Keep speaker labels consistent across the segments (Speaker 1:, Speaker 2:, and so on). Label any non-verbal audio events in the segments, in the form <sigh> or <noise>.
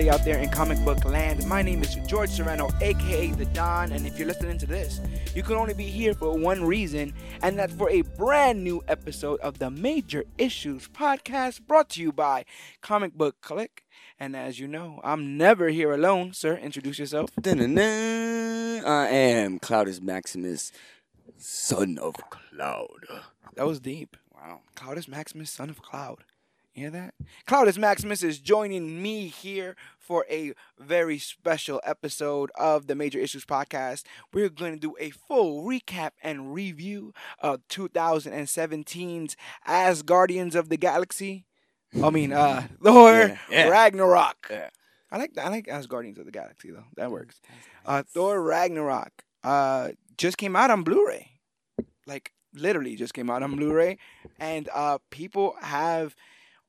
Speaker 1: everybody out there in comic book land. My name is George Serrano, aka The Don, and if you're listening to this, you can only be here for one reason, and that's for a brand new episode of the Major Issues podcast brought to you by Comic Book Clique. And as you know, I'm never here alone. Sir, introduce yourself.
Speaker 2: Dun-dun-dun. I am Cloudus Maximus, son of Cloud.
Speaker 1: That was deep.
Speaker 2: Wow.
Speaker 1: Cloudus Maximus, son of Cloud. You hear that? Cloudus Maximus is joining me here for a very special episode of the Major Issues Podcast. We're going to do a full recap and review of 2017's As Guardians of the Galaxy. I mean, uh, <laughs> Thor
Speaker 2: Yeah, yeah.
Speaker 1: Ragnarok.
Speaker 2: Yeah.
Speaker 1: I like I like As Guardians of the Galaxy though. That works. Uh, Thor Ragnarok uh, just came out on Blu-ray. Like literally just came out on Blu-ray, and uh, people have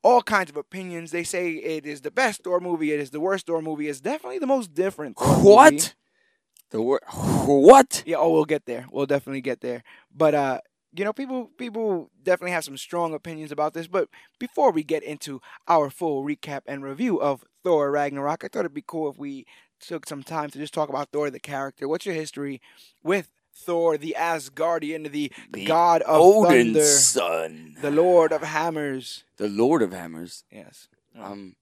Speaker 1: all kinds of opinions. They say it is the best Thor movie. It is the worst Thor movie. It's definitely the most different. Thor movie.
Speaker 2: What? The word? What?
Speaker 1: Yeah. Oh, we'll get there. We'll definitely get there. But uh, you know, people people definitely have some strong opinions about this. But before we get into our full recap and review of Thor Ragnarok, I thought it'd be cool if we took some time to just talk about Thor the character. What's your history with Thor, the Asgardian, the,
Speaker 2: The
Speaker 1: god of
Speaker 2: Odin's
Speaker 1: thunder,
Speaker 2: son.
Speaker 1: the Lord of Hammers?
Speaker 2: The Lord of Hammers.
Speaker 1: Yes.
Speaker 2: Um.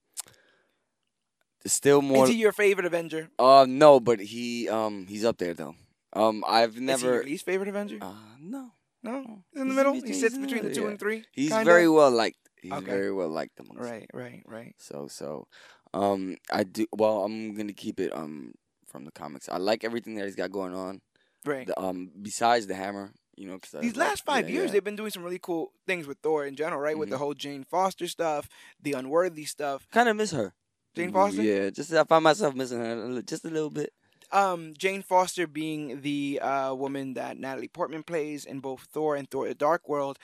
Speaker 2: Still more.
Speaker 1: Is he your favorite Avenger?
Speaker 2: uh, no, but he um he's up there though. Um, I've
Speaker 1: Is he
Speaker 2: never.
Speaker 1: your least favorite Avenger?
Speaker 2: Uh, no.
Speaker 1: no, he's in the
Speaker 2: he's
Speaker 1: middle.
Speaker 2: in
Speaker 1: He sits between the two
Speaker 2: yeah.
Speaker 1: and three.
Speaker 2: He's
Speaker 1: kinda?
Speaker 2: very well liked. He's
Speaker 1: Okay.
Speaker 2: very well liked amongst.
Speaker 1: Right, right, right.
Speaker 2: So so, um, I do. Well, I'm gonna keep it um from the comics. I like everything that he's got going on.
Speaker 1: Right.
Speaker 2: The, um, besides the hammer, you know, cause
Speaker 1: These
Speaker 2: like-
Speaker 1: last five
Speaker 2: yeah,
Speaker 1: years,
Speaker 2: yeah.
Speaker 1: they've been doing some really cool things with Thor in general, right? With the
Speaker 2: Mhm.
Speaker 1: whole Jane Foster stuff, the unworthy stuff.
Speaker 2: kind of miss her.
Speaker 1: Jane Foster?
Speaker 2: Yeah, just I find myself missing her just a little bit.
Speaker 1: Um, Jane Foster being the uh, woman that Natalie Portman plays in both Thor and Thor: The Dark World.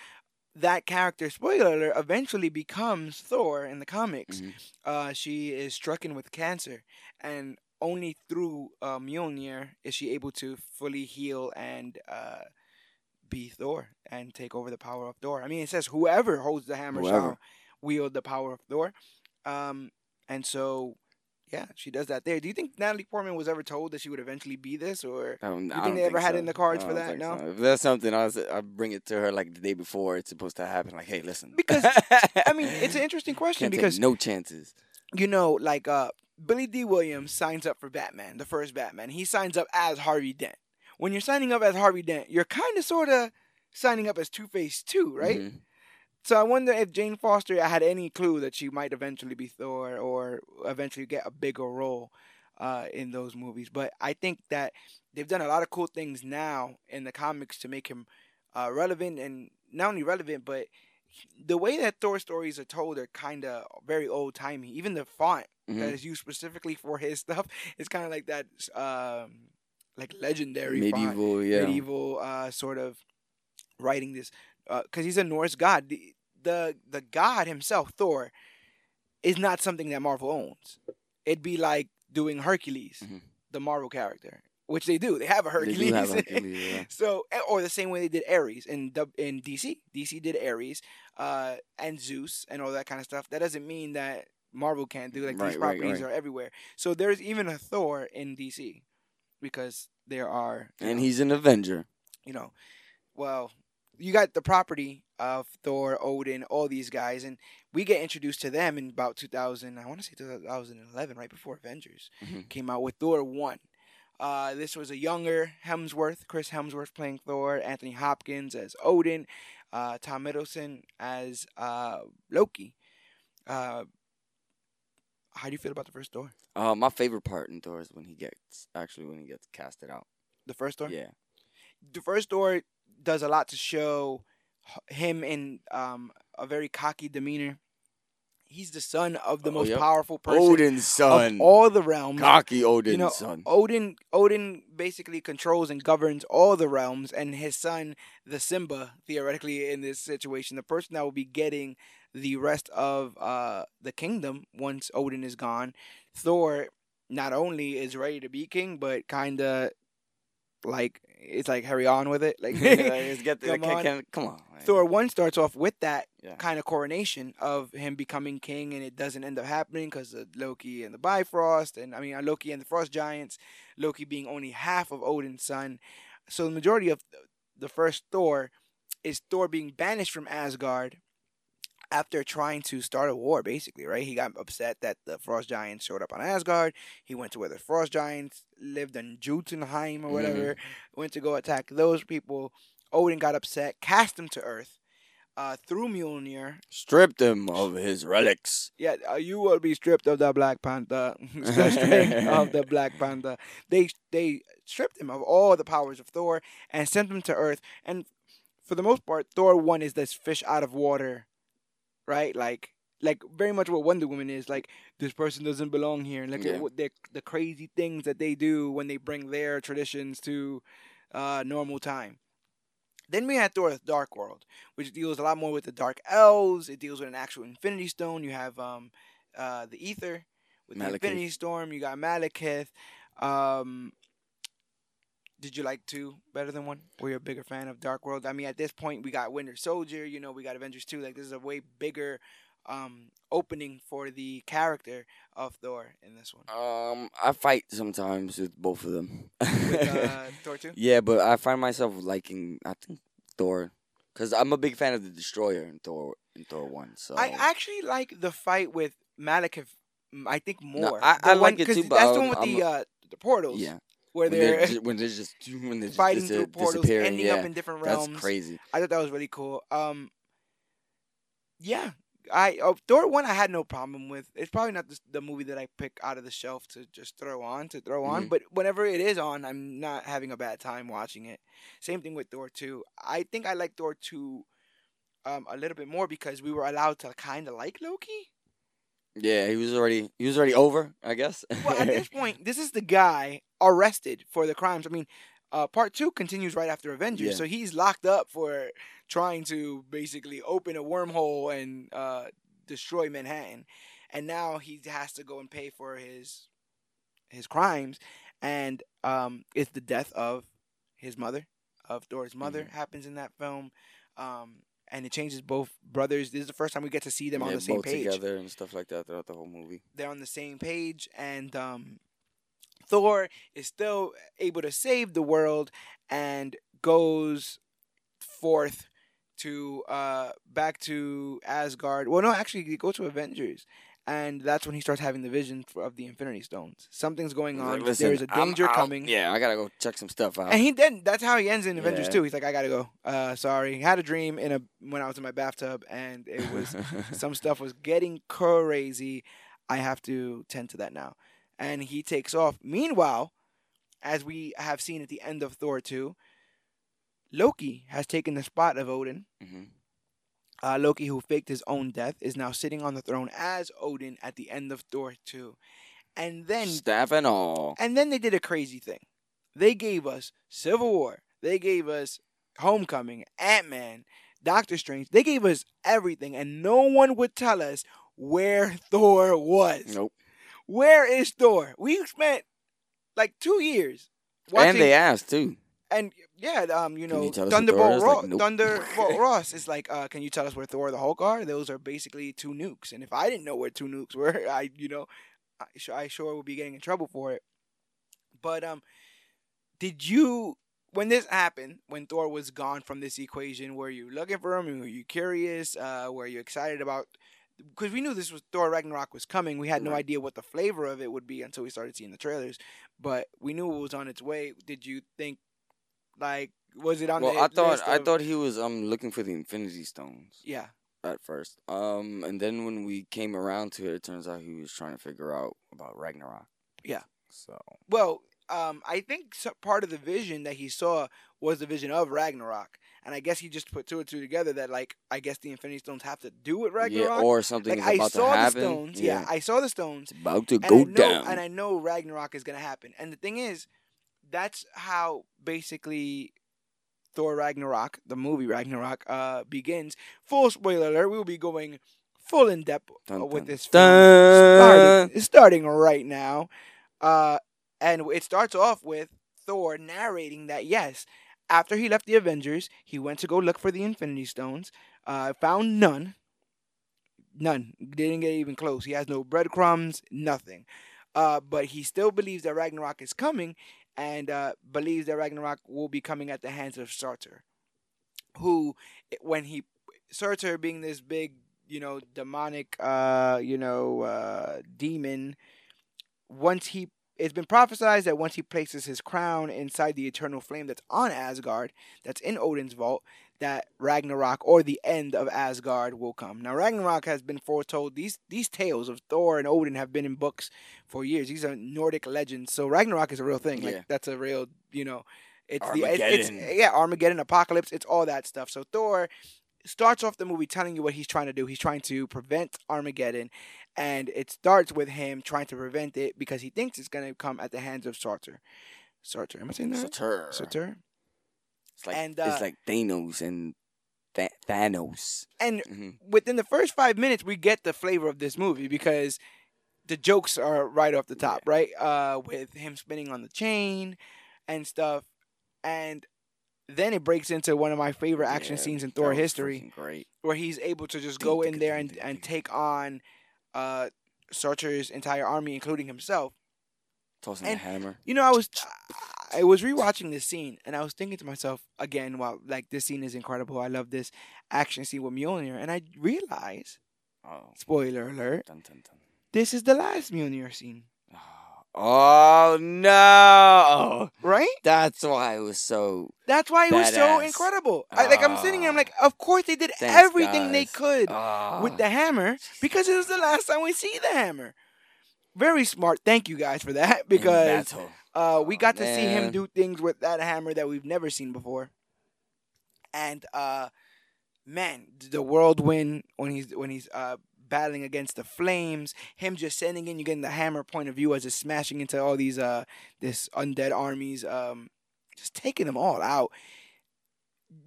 Speaker 1: That character, spoiler alert, eventually becomes Thor in the comics.
Speaker 2: Mhm.
Speaker 1: Uh, she is stricken with cancer, and only through uh, Mjolnir is she able to fully heal and uh, be Thor and take over the power of Thor. I mean, it says whoever holds the hammer
Speaker 2: Whoever.
Speaker 1: shall wield the power of Thor. Um, and so, yeah, she does that there. Do you think Natalie Portman was ever told that she would eventually be this, or
Speaker 2: don't,
Speaker 1: You think they ever had it in the cards for that? No?
Speaker 2: so. If there's something, I was, I bring it to her like the day before it's supposed to happen. Like, hey, listen.
Speaker 1: Because, I mean, it's an <laughs> interesting question
Speaker 2: Can't
Speaker 1: because
Speaker 2: no chances.
Speaker 1: you know, like uh, Billy Dee Williams signs up for Batman, the first Batman. He signs up as Harvey Dent. When you're signing up as Harvey Dent, you're kind of sort of signing up as Two Face too, right?
Speaker 2: Mhm.
Speaker 1: So I wonder if Jane Foster had any clue that she might eventually be Thor or eventually get a bigger role uh, in those movies. But I think that they've done a lot of cool things now in the comics to make him uh, relevant and not only relevant, but the way that Thor stories are told are kind of very old timey. Even the font that
Speaker 2: Mhm.
Speaker 1: is used specifically for <laughs> his stuff is kind of like that, um, like legendary font
Speaker 2: Medieval, yeah.
Speaker 1: medieval uh, sort of writing this because he's a Norse god. The, the the god himself, Thor, is not something that Marvel owns. It'd be like doing Hercules,
Speaker 2: Mhm.
Speaker 1: the Marvel character, which they do. They have a Hercules.
Speaker 2: have Hercules, yeah. <laughs>
Speaker 1: so, eh, or the same way they did Ares in in DC. DC did Ares, uh, and Zeus and all that kind of stuff. That doesn't mean that Marvel can't do like
Speaker 2: Right,
Speaker 1: these properties
Speaker 2: right.
Speaker 1: are everywhere. So there's even a Thor in DC because there are
Speaker 2: And
Speaker 1: know,
Speaker 2: he's an Avenger.
Speaker 1: you know, well, you got the property of Thor, Odin, all these guys, and we get introduced to them in about 2000. I want to say 2011, right before Avengers
Speaker 2: Mhm.
Speaker 1: came out with Thor one. Uh, this was a younger Hemsworth, Chris Hemsworth playing Thor, Anthony Hopkins as Odin, uh, Tom Hiddleston as uh, Loki. Uh, how do you feel about the first Thor?
Speaker 2: Uh, my favorite part in Thor is when he gets actually when he gets casted out.
Speaker 1: The first Thor?
Speaker 2: Yeah.
Speaker 1: the first Thor does a lot to show him in um, a very cocky demeanor. He's the son of the
Speaker 2: Oh,
Speaker 1: most
Speaker 2: yep.
Speaker 1: powerful person
Speaker 2: Odin's
Speaker 1: of
Speaker 2: son.
Speaker 1: all the realms.
Speaker 2: Cocky Odin's
Speaker 1: you know,
Speaker 2: son.
Speaker 1: Odin Odin basically controls and governs all the realms, and his son, the Simba, theoretically in this situation, the person that will be getting the rest of uh, the kingdom once Odin is gone. Thor not only is ready to be king, but kind of like it's like hurry on with it. Like <laughs>
Speaker 2: get the,
Speaker 1: Come
Speaker 2: can-
Speaker 1: on.
Speaker 2: can- come on. man.
Speaker 1: Thor one starts off with that
Speaker 2: Yeah.
Speaker 1: kind of coronation of him becoming king, and it doesn't end up happening because of Loki and the Bifrost, and I mean uh, Loki and the Frost Giants. Loki being only half of Odin's son, so the majority of the first Thor is Thor being banished from Asgard after trying to start a war. Basically, right? He got upset that the Frost Giants showed up on Asgard. He went to where the Frost Giants lived in Jotunheim or whatever. Went to go attack those people. Odin got upset, cast him to Earth. Uh, through Mjolnir,
Speaker 2: Stripped him of his relics.
Speaker 1: yeah, uh, you will be stripped of the Black Panther, <laughs> the of the Black Panther. They they stripped him of all the powers of Thor and sent him to Earth. And for the most part, Thor one is this fish out of water, right? Like like very much what Wonder Woman is. Like this person doesn't belong here. Like
Speaker 2: Yeah.
Speaker 1: what they the crazy things that they do when they bring their traditions to uh, normal time. Then we had Thor: The Dark World, which deals a lot more with the Dark Elves. It deals with an actual Infinity Stone. You have um, uh, the Ether with the Infinity Stone. You got Malekith. Um, did you like two better than one? Were you a bigger fan of Dark World? I mean, at this point, we got Winter Soldier. You know, we got Avengers two. Like this is a way bigger um, opening for the character of Thor in this one.
Speaker 2: Um, I fight sometimes with both of them.
Speaker 1: With uh, <laughs> Thor two.
Speaker 2: yeah, but I find myself liking I think Thor, cause I'm a big fan of the Destroyer in Thor in Thor one. So
Speaker 1: I actually like the fight with Malekith. I think more.
Speaker 2: I-
Speaker 1: The
Speaker 2: I
Speaker 1: one-
Speaker 2: like it
Speaker 1: 'cause
Speaker 2: too, but
Speaker 1: that's the
Speaker 2: I'm-
Speaker 1: one with
Speaker 2: I'm
Speaker 1: the uh, the portals.
Speaker 2: yeah,
Speaker 1: where
Speaker 2: when they're
Speaker 1: they're
Speaker 2: when they're just <laughs> when they're <laughs>
Speaker 1: fighting
Speaker 2: dis-
Speaker 1: through portals, ending
Speaker 2: yeah,
Speaker 1: up in different realms.
Speaker 2: that's crazy.
Speaker 1: I thought that was really cool. Um, yeah, I uh, Thor one I had no problem with. It's probably not the, the movie that I pick out of the shelf to just throw on to throw on,
Speaker 2: Mhm.
Speaker 1: but whenever it is on, I'm not having a bad time watching it. Same thing with Thor two. I think I like Thor two. Um, a little bit more because we were allowed to kind of like Loki.
Speaker 2: Yeah, he was already he was already over. I guess.
Speaker 1: Well, at this <laughs> point, this is the guy arrested for the crimes. I mean, uh, part two continues right after Avengers,
Speaker 2: Yeah.
Speaker 1: so he's locked up for trying to basically open a wormhole and uh, destroy Manhattan, and now he has to go and pay for his his crimes, and um, it's the death of his mother, of Thor's mother,
Speaker 2: Mhm.
Speaker 1: happens in that film. Um, and it changes both brothers. This is the first time we get to see them on the same page
Speaker 2: together and stuff like that throughout the whole movie.
Speaker 1: they're on the same page and um Thor is still able to save the world and goes forth to uh back to Asgard. Well no, actually he goes to Avengers. And that's when he starts having the vision for, of the Infinity Stones. Something's going on.
Speaker 2: like, "Listen,
Speaker 1: There's a
Speaker 2: I'm
Speaker 1: danger
Speaker 2: out.
Speaker 1: coming.
Speaker 2: Yeah, I gotta go check some stuff out.
Speaker 1: And he then that's how he ends in Avengers
Speaker 2: Yeah.
Speaker 1: 2. He's like, I gotta go. Uh sorry. Had a dream in a when I was in my bathtub and it was <laughs> some stuff was getting crazy. I have to tend to that now. And he takes off. Meanwhile, as we have seen at the end of Thor 2, Loki has taken the spot of Odin.
Speaker 2: Mhm.
Speaker 1: Uh, Loki, who faked his own death, is now sitting on the throne as Odin at the end of Thor 2. And then
Speaker 2: Staff and all.
Speaker 1: and then they did a crazy thing. They gave us Civil War. They gave us Homecoming, Ant Man, Doctor Strange. They gave us everything, and no one would tell us where <laughs> Thor was.
Speaker 2: Nope.
Speaker 1: Where is Thor? We spent like two years watching,
Speaker 2: And they asked too.
Speaker 1: And yeah, um, you know,
Speaker 2: you tell us where Thor
Speaker 1: Thunderbolt
Speaker 2: is?
Speaker 1: Ro-
Speaker 2: Like, nope.
Speaker 1: Thunderbolt <laughs> Ross is like, uh, can you tell us where Thor and the Hulk are? Those are basically two nukes, and if I didn't know where two nukes were, <laughs> I, you know, I, I sure would be getting in trouble for it. But um, did you when this happened, when Thor was gone from this equation, were you looking for him? Were you curious? Uh, were you excited about? Because we knew this was Thor Ragnarok was coming. We had no idea what the flavor of it would be until we started seeing the trailers. But we knew it was on its way. Did you think, like, was it on
Speaker 2: Well,
Speaker 1: the
Speaker 2: I thought
Speaker 1: list
Speaker 2: I thought he was um looking for the Infinity Stones
Speaker 1: Yeah.
Speaker 2: at first. Um, and then when we came around to it, it turns out he was trying to figure out about Ragnarok.
Speaker 1: Yeah.
Speaker 2: So
Speaker 1: Well, um, I think part of the vision that he saw was the vision of Ragnarok, and I guess he just put two and two together that like I guess the Infinity Stones have to do with Ragnarok.
Speaker 2: yeah, or something
Speaker 1: like
Speaker 2: is
Speaker 1: I saw
Speaker 2: to happen.
Speaker 1: the stones. Yeah. I saw the stones.
Speaker 2: it's about to go
Speaker 1: know,
Speaker 2: down.
Speaker 1: And I know Ragnarok is gonna happen. And the thing is, that's how basically Thor Ragnarok, the movie Ragnarok, uh, begins. Full spoiler alert: we will be going full in depth
Speaker 2: Dun,
Speaker 1: uh, with
Speaker 2: dun,
Speaker 1: this film
Speaker 2: dun.
Speaker 1: starting, starting right now. Uh, and it starts off with Thor narrating that yes, after he left the Avengers, he went to go look for the Infinity Stones, uh, found none. None. Didn't get even close. He has no breadcrumbs, nothing. Uh, but he still believes that Ragnarok is coming and uh, believes that Ragnarok will be coming at the hands of Surtur, who, when he, Surtur being this big, you know, demonic, uh, you know, uh, demon, once he, it's been prophesied that once he places his crown inside the eternal flame that's on Asgard, that's in Odin's vault, that Ragnarok or the end of Asgard will come. Now Ragnarok has been foretold. These these tales of Thor and Odin have been in books for years. These are Nordic legends. So Ragnarok is a real thing. Like
Speaker 2: Yeah.
Speaker 1: that's a real, you know, it's the it's, it's yeah, Armageddon, apocalypse, it's all that stuff. So Thor starts off the movie telling you what he's trying to do. He's trying to prevent Armageddon and it starts with him trying to prevent it because he thinks it's going to come at the hands of Surtur. Surtur, am I saying that? right?
Speaker 2: Surtur. It's like
Speaker 1: And, uh,
Speaker 2: it's like Thanos and Th- Thanos.
Speaker 1: And
Speaker 2: hmm
Speaker 1: within the first five minutes, we get the flavor of this movie because the jokes are right off the top, right? Uh, with him spinning on the chain and stuff, and then it breaks into one of my favorite action
Speaker 2: Yeah,
Speaker 1: scenes in Thor history,
Speaker 2: Great.
Speaker 1: where he's able to just go in there and, and take on uh, Surtur's entire army, including himself.
Speaker 2: Tossing
Speaker 1: And-
Speaker 2: the hammer.
Speaker 1: You know, I was I was rewatching this scene and I was thinking to myself again, wow, like this scene is incredible. I love this action scene with Mjolnir, and I realized,
Speaker 2: Oh.
Speaker 1: spoiler alert,
Speaker 2: Dun, dun, dun.
Speaker 1: this is the last Mjolnir scene, <gasps>
Speaker 2: Oh no!
Speaker 1: right?
Speaker 2: That's why it was so.
Speaker 1: That's why it was so
Speaker 2: Badass.
Speaker 1: incredible. I, like I'm sitting here, I'm like, of course they did
Speaker 2: Thanks,
Speaker 1: everything they could
Speaker 2: Ah.
Speaker 1: with the hammer because it was the last time we see the hammer. Very smart. Thank you guys for that because. Uh, we
Speaker 2: Aw,
Speaker 1: got to see him do things with that hammer that we've never seen before. And uh, man, the whirlwind when he's when he's uh battling against the flames, him just sending in, you getting the hammer point of view as it's smashing into all these uh this undead armies, um, just taking them all out.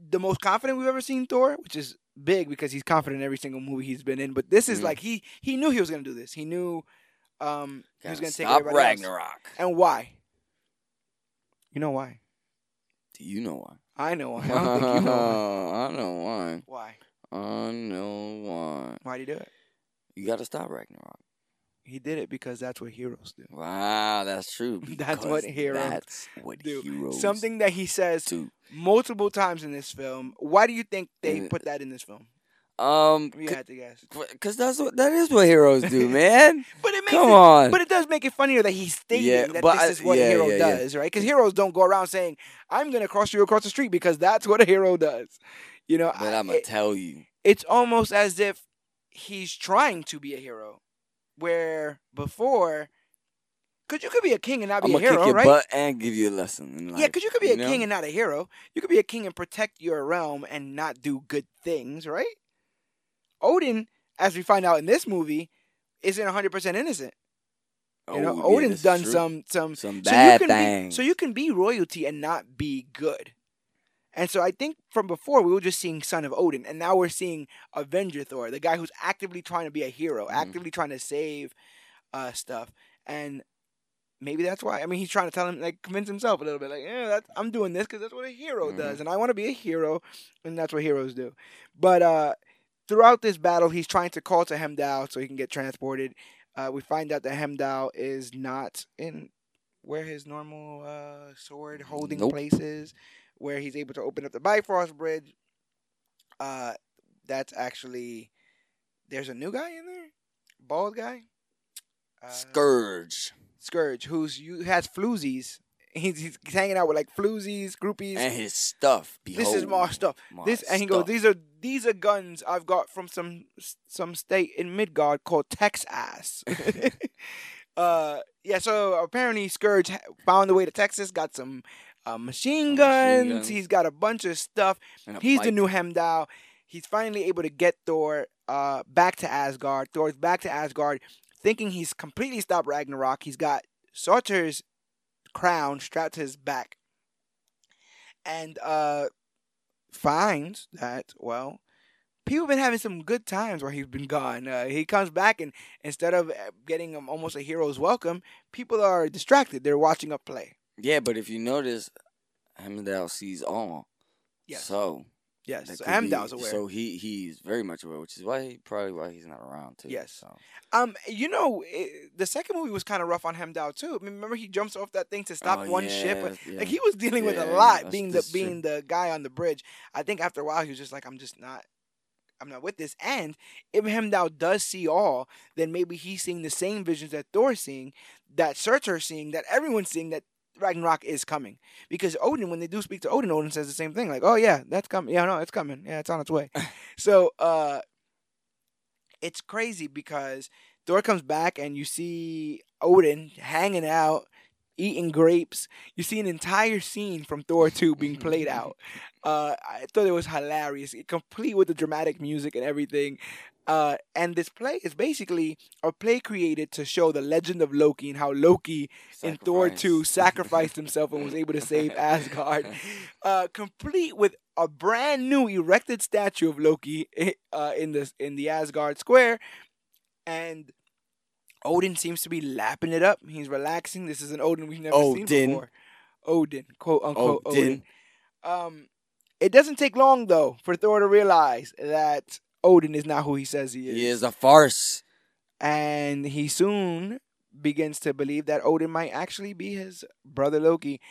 Speaker 1: The most confident we've ever seen Thor, which is big because he's confident in every single movie he's been in. But this is
Speaker 2: Mhm.
Speaker 1: like he he knew he was gonna do this. He knew um
Speaker 2: Gotta
Speaker 1: gonna take
Speaker 2: stop
Speaker 1: everybody else.
Speaker 2: Ragnarok.
Speaker 1: And why? You know why?
Speaker 2: Do you know why?
Speaker 1: I know why. <laughs> I don't think you know why.
Speaker 2: I know why.
Speaker 1: Why?
Speaker 2: I know why.
Speaker 1: Why'd he do it?
Speaker 2: You gotta stop Ragnarok.
Speaker 1: He did it because that's what heroes do.
Speaker 2: Wow, that's true. <laughs>
Speaker 1: That's what heroes
Speaker 2: That's what
Speaker 1: do.
Speaker 2: heroes
Speaker 1: Something that he says
Speaker 2: do.
Speaker 1: multiple times in this film. Why do you think they put that in this film?
Speaker 2: Um,
Speaker 1: We had to guess.
Speaker 2: because that's what that is what heroes do, <laughs> man.
Speaker 1: But it makes
Speaker 2: Come
Speaker 1: it,
Speaker 2: on.
Speaker 1: But it does make it funnier that he's stating
Speaker 2: Yeah,
Speaker 1: that
Speaker 2: but
Speaker 1: this
Speaker 2: I-
Speaker 1: is what
Speaker 2: yeah,
Speaker 1: a hero
Speaker 2: yeah, yeah.
Speaker 1: does, right? Because heroes don't go around saying, "I'm gonna cross you across the street," because that's what a hero does. You know,
Speaker 2: But
Speaker 1: I-
Speaker 2: I'm gonna tell you.
Speaker 1: it's almost as if he's trying to be a hero, where before, because you could be a king and not
Speaker 2: I'm
Speaker 1: be a
Speaker 2: gonna kick
Speaker 1: hero,
Speaker 2: your
Speaker 1: right?
Speaker 2: butt and give you a lesson life.
Speaker 1: yeah, because you could be a
Speaker 2: know?
Speaker 1: king and not a hero. You could be a king and protect your realm and not do good things, right? Odin, as we find out in this movie, isn't 100% innocent. You know,
Speaker 2: Oh, yeah,
Speaker 1: Odin's done
Speaker 2: true.
Speaker 1: some some
Speaker 2: some
Speaker 1: so
Speaker 2: bad things.
Speaker 1: So you can be royalty and not be good. And so I think from before we were just seeing Son of Odin, and now we're seeing Avenger Thor, the guy who's actively trying to be a hero,
Speaker 2: Mhm.
Speaker 1: actively trying to save uh, stuff. And maybe that's why. I mean, he's trying to tell him, like, convince himself a little bit, like, yeah, that's, I'm doing this because that's what a hero
Speaker 2: Mhm.
Speaker 1: does, and I want to be a hero, and that's what heroes do. But uh, throughout this battle, he's trying to call to Heimdall so he can get transported. Uh, we find out that Heimdall is not in where his normal uh, sword holding
Speaker 2: Nope.
Speaker 1: place is, where he's able to open up the Bifrost Bridge. Uh, that's actually there's a new guy in there, bald guy. Uh,
Speaker 2: Skurge
Speaker 1: Skurge, who's you has floozies. <laughs> He's, he's hanging out with like floozies, groupies.
Speaker 2: and his stuff. Behold,
Speaker 1: this is my stuff.
Speaker 2: my
Speaker 1: This and he goes, these are these are guns I've got from some some state in Midgard called Texas. <laughs> uh, yeah. So apparently Skurge found the way to Texas, got some uh, machine,
Speaker 2: Machine
Speaker 1: guns.
Speaker 2: guns.
Speaker 1: He's got a bunch of stuff.
Speaker 2: A
Speaker 1: He's the new Heimdall. He's finally able to get Thor uh, back to Asgard. Thor's back to Asgard, thinking he's completely stopped Ragnarok. He's got Surtur's crown strapped to his back, and uh, finds that well, people have been having some good times while he's been gone. Uh, he comes back, and instead of uh, getting um, almost a hero's welcome, people are distracted. They're watching a play.
Speaker 2: Yeah, but if you notice, Heimdall sees all.
Speaker 1: Yes.
Speaker 2: So
Speaker 1: yes.
Speaker 2: that
Speaker 1: So
Speaker 2: could
Speaker 1: Heimdall's aware.
Speaker 2: So he he's very much aware, which is why he, probably why he's not around too.
Speaker 1: Yes.
Speaker 2: So.
Speaker 1: Um, you know, it, the second movie was kind of rough on Heimdall too. I mean, remember he jumps off that thing to stop
Speaker 2: Oh,
Speaker 1: one ship.
Speaker 2: yeah, yeah.
Speaker 1: Like he was dealing with a lot, being the
Speaker 2: that's true.
Speaker 1: being the guy on the bridge. I think after a while he was just like, I'm just not. I'm not with this. And if Heimdall does see all, then maybe he's seeing the same visions that Thor's seeing, that Surtur's seeing, that everyone's seeing, that Ragnarok is coming. Because Odin, when they do speak to Odin, Odin says the same thing, like, "Oh yeah, that's coming. Yeah, no, it's coming. Yeah, it's on its way." <laughs> so, uh, it's crazy because Thor comes back and you see Odin hanging out, eating grapes. You see an entire scene from Thor 2 being played <laughs> out. Uh, I thought it was hilarious, it- complete with the dramatic music and everything. Uh, and this play is basically a play created to show the legend of Loki and how Loki in Thor 2 sacrificed himself and was able to save <laughs> Asgard. Uh, complete with a brand new erected statue of Loki uh, in the in the Asgard square, and Odin seems to be lapping it up. He's relaxing. This is an Odin we've never seen
Speaker 2: Odin.
Speaker 1: before. Odin, quote unquote Odin.
Speaker 2: Odin.
Speaker 1: Um, it doesn't take long though for Thor to realize that Odin is not who he says he is,
Speaker 2: He is a farce.
Speaker 1: and he soon begins to believe that Odin might actually be his brother Loki.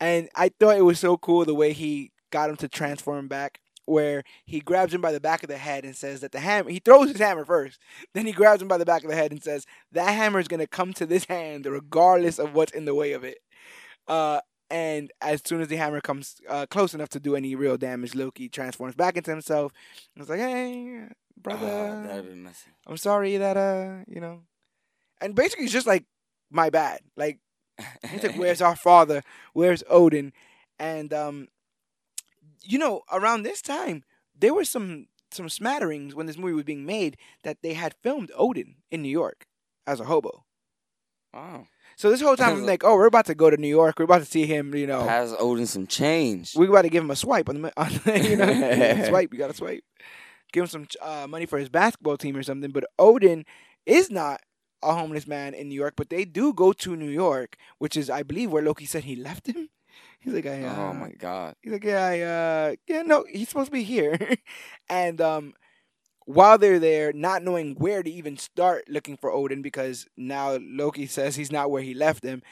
Speaker 1: And I thought it was so cool the way he got him to transform back, where he grabs him by the back of the head and says that the hammer. He throws his hammer first, then he grabs him by the back of the head and says that hammer is gonna come to this hand regardless of what's in the way of it. Uh, and as soon as the hammer comes uh, close enough to do any real damage, Loki transforms back into himself. And it's like, hey, brother,
Speaker 2: Oh, that'd be messy.
Speaker 1: I'm sorry that uh you know, and basically it's just like my bad. Like he's <laughs> like, where's our father? Where's Odin? And um, you know, around this time there were some some smatterings when this movie was being made that they had filmed Odin in New York as a hobo.
Speaker 2: Oh.
Speaker 1: So this whole time I'm like, oh, we're about to go to New York. We're about to see him. You know,
Speaker 2: Pass Odin some change.
Speaker 1: We're about to give him a swipe on the on, you know <laughs> you gotta swipe. You got to swipe. Give him some uh, money for his basketball team or something. But Odin is not a homeless man in New York, but they do go to New York, which is I believe where Loki said he left him. <laughs> He's like, I, uh,
Speaker 2: oh my god.
Speaker 1: He's like, yeah, I, uh, yeah, no, he's supposed to be here. <laughs> and um, while they're there, not knowing where to even start looking for Odin, because now Loki says he's not where he left him,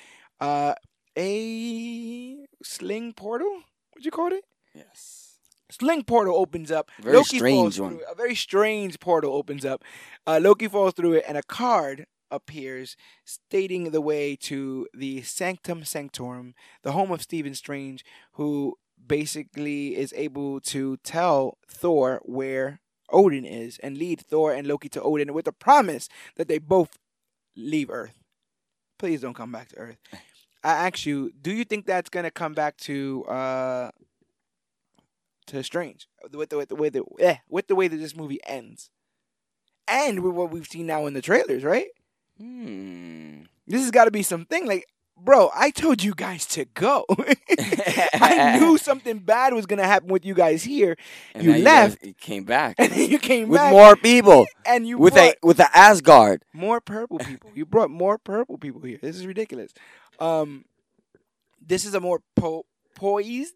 Speaker 1: uh, a sling portal, what you call it?
Speaker 2: Yes.
Speaker 1: Sling portal opens up.
Speaker 2: Very
Speaker 1: Loki
Speaker 2: strange
Speaker 1: falls
Speaker 2: one.
Speaker 1: A very strange portal opens up. Uh, Loki falls through it, and a card appears stating the way to the Sanctum Sanctorum, the home of Stephen Strange, who basically is able to tell Thor where Odin is and lead Thor and Loki to Odin with the promise that they both leave Earth. Please don't come back to Earth. I ask you, do you think that's gonna come back to uh to Strange with the with the with the, eh, with the way that this movie ends, and with what we've seen now in the trailers, right?
Speaker 2: Hmm.
Speaker 1: This has got to be something like, bro. I told you guys to go. <laughs> I knew <laughs> something bad was gonna happen with you guys here,
Speaker 2: And
Speaker 1: You left.
Speaker 2: guys- <laughs> you came back
Speaker 1: and you came back
Speaker 2: with
Speaker 1: back
Speaker 2: more people.
Speaker 1: and you
Speaker 2: With a with the Asgard.
Speaker 1: more purple people. You brought more purple people here. This is ridiculous. Um, this is a more po- poised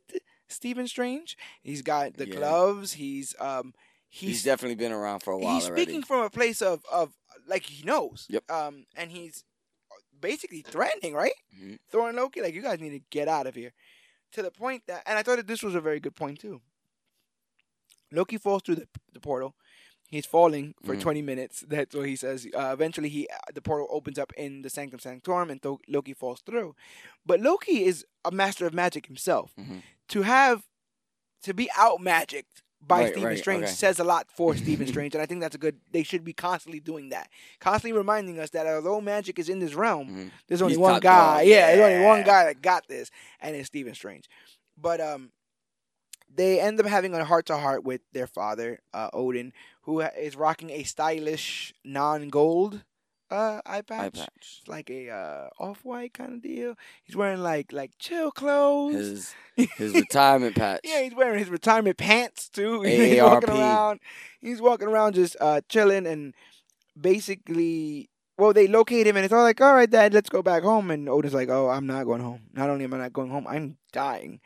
Speaker 1: Stephen Strange. He's got the
Speaker 2: Yeah.
Speaker 1: gloves. He's um
Speaker 2: He's,
Speaker 1: he's
Speaker 2: definitely been around for a while
Speaker 1: he's
Speaker 2: already.
Speaker 1: speaking from a place of of like he knows.
Speaker 2: Yep.
Speaker 1: Um, and he's basically threatening, right?
Speaker 2: Mhm.
Speaker 1: Thor and Loki, like you guys need to get out of here. To the point that, and I thought that this was a very good point too. Loki falls through the, the portal. He's falling for
Speaker 2: Mhm.
Speaker 1: 20 minutes. That's what he says. Uh, eventually, he the portal opens up in the Sanctum Sanctorum, and Loki falls through. But Loki is a master of magic himself.
Speaker 2: Mhm.
Speaker 1: To have to be out magicked by
Speaker 2: Right,
Speaker 1: Stephen
Speaker 2: right,
Speaker 1: Strange
Speaker 2: okay.
Speaker 1: says a lot for Stephen <laughs> Strange, and I think that's a good. They should be constantly doing that, constantly reminding us that although magic is in this realm,
Speaker 2: Mhm.
Speaker 1: there's only
Speaker 2: He's
Speaker 1: one guy.
Speaker 2: dog.
Speaker 1: Yeah, there's only one guy that got this, and it's Stephen Strange. But um, they end up having a heart to heart with their father, uh, Odin, who is rocking a stylish non-gold uh eye patch.
Speaker 2: Eye patch.
Speaker 1: Like a uh, off-white kind of deal. He's wearing like like chill clothes.
Speaker 2: His <laughs> his retirement patch.
Speaker 1: Yeah, he's wearing his retirement pants too. <laughs> he's walking around. He's walking around just uh, chilling and basically well, they locate him, and it's all like, all right, Dad, let's go back home. And Odin's like, oh, I'm not going home. Not only am I not going home, I'm dying.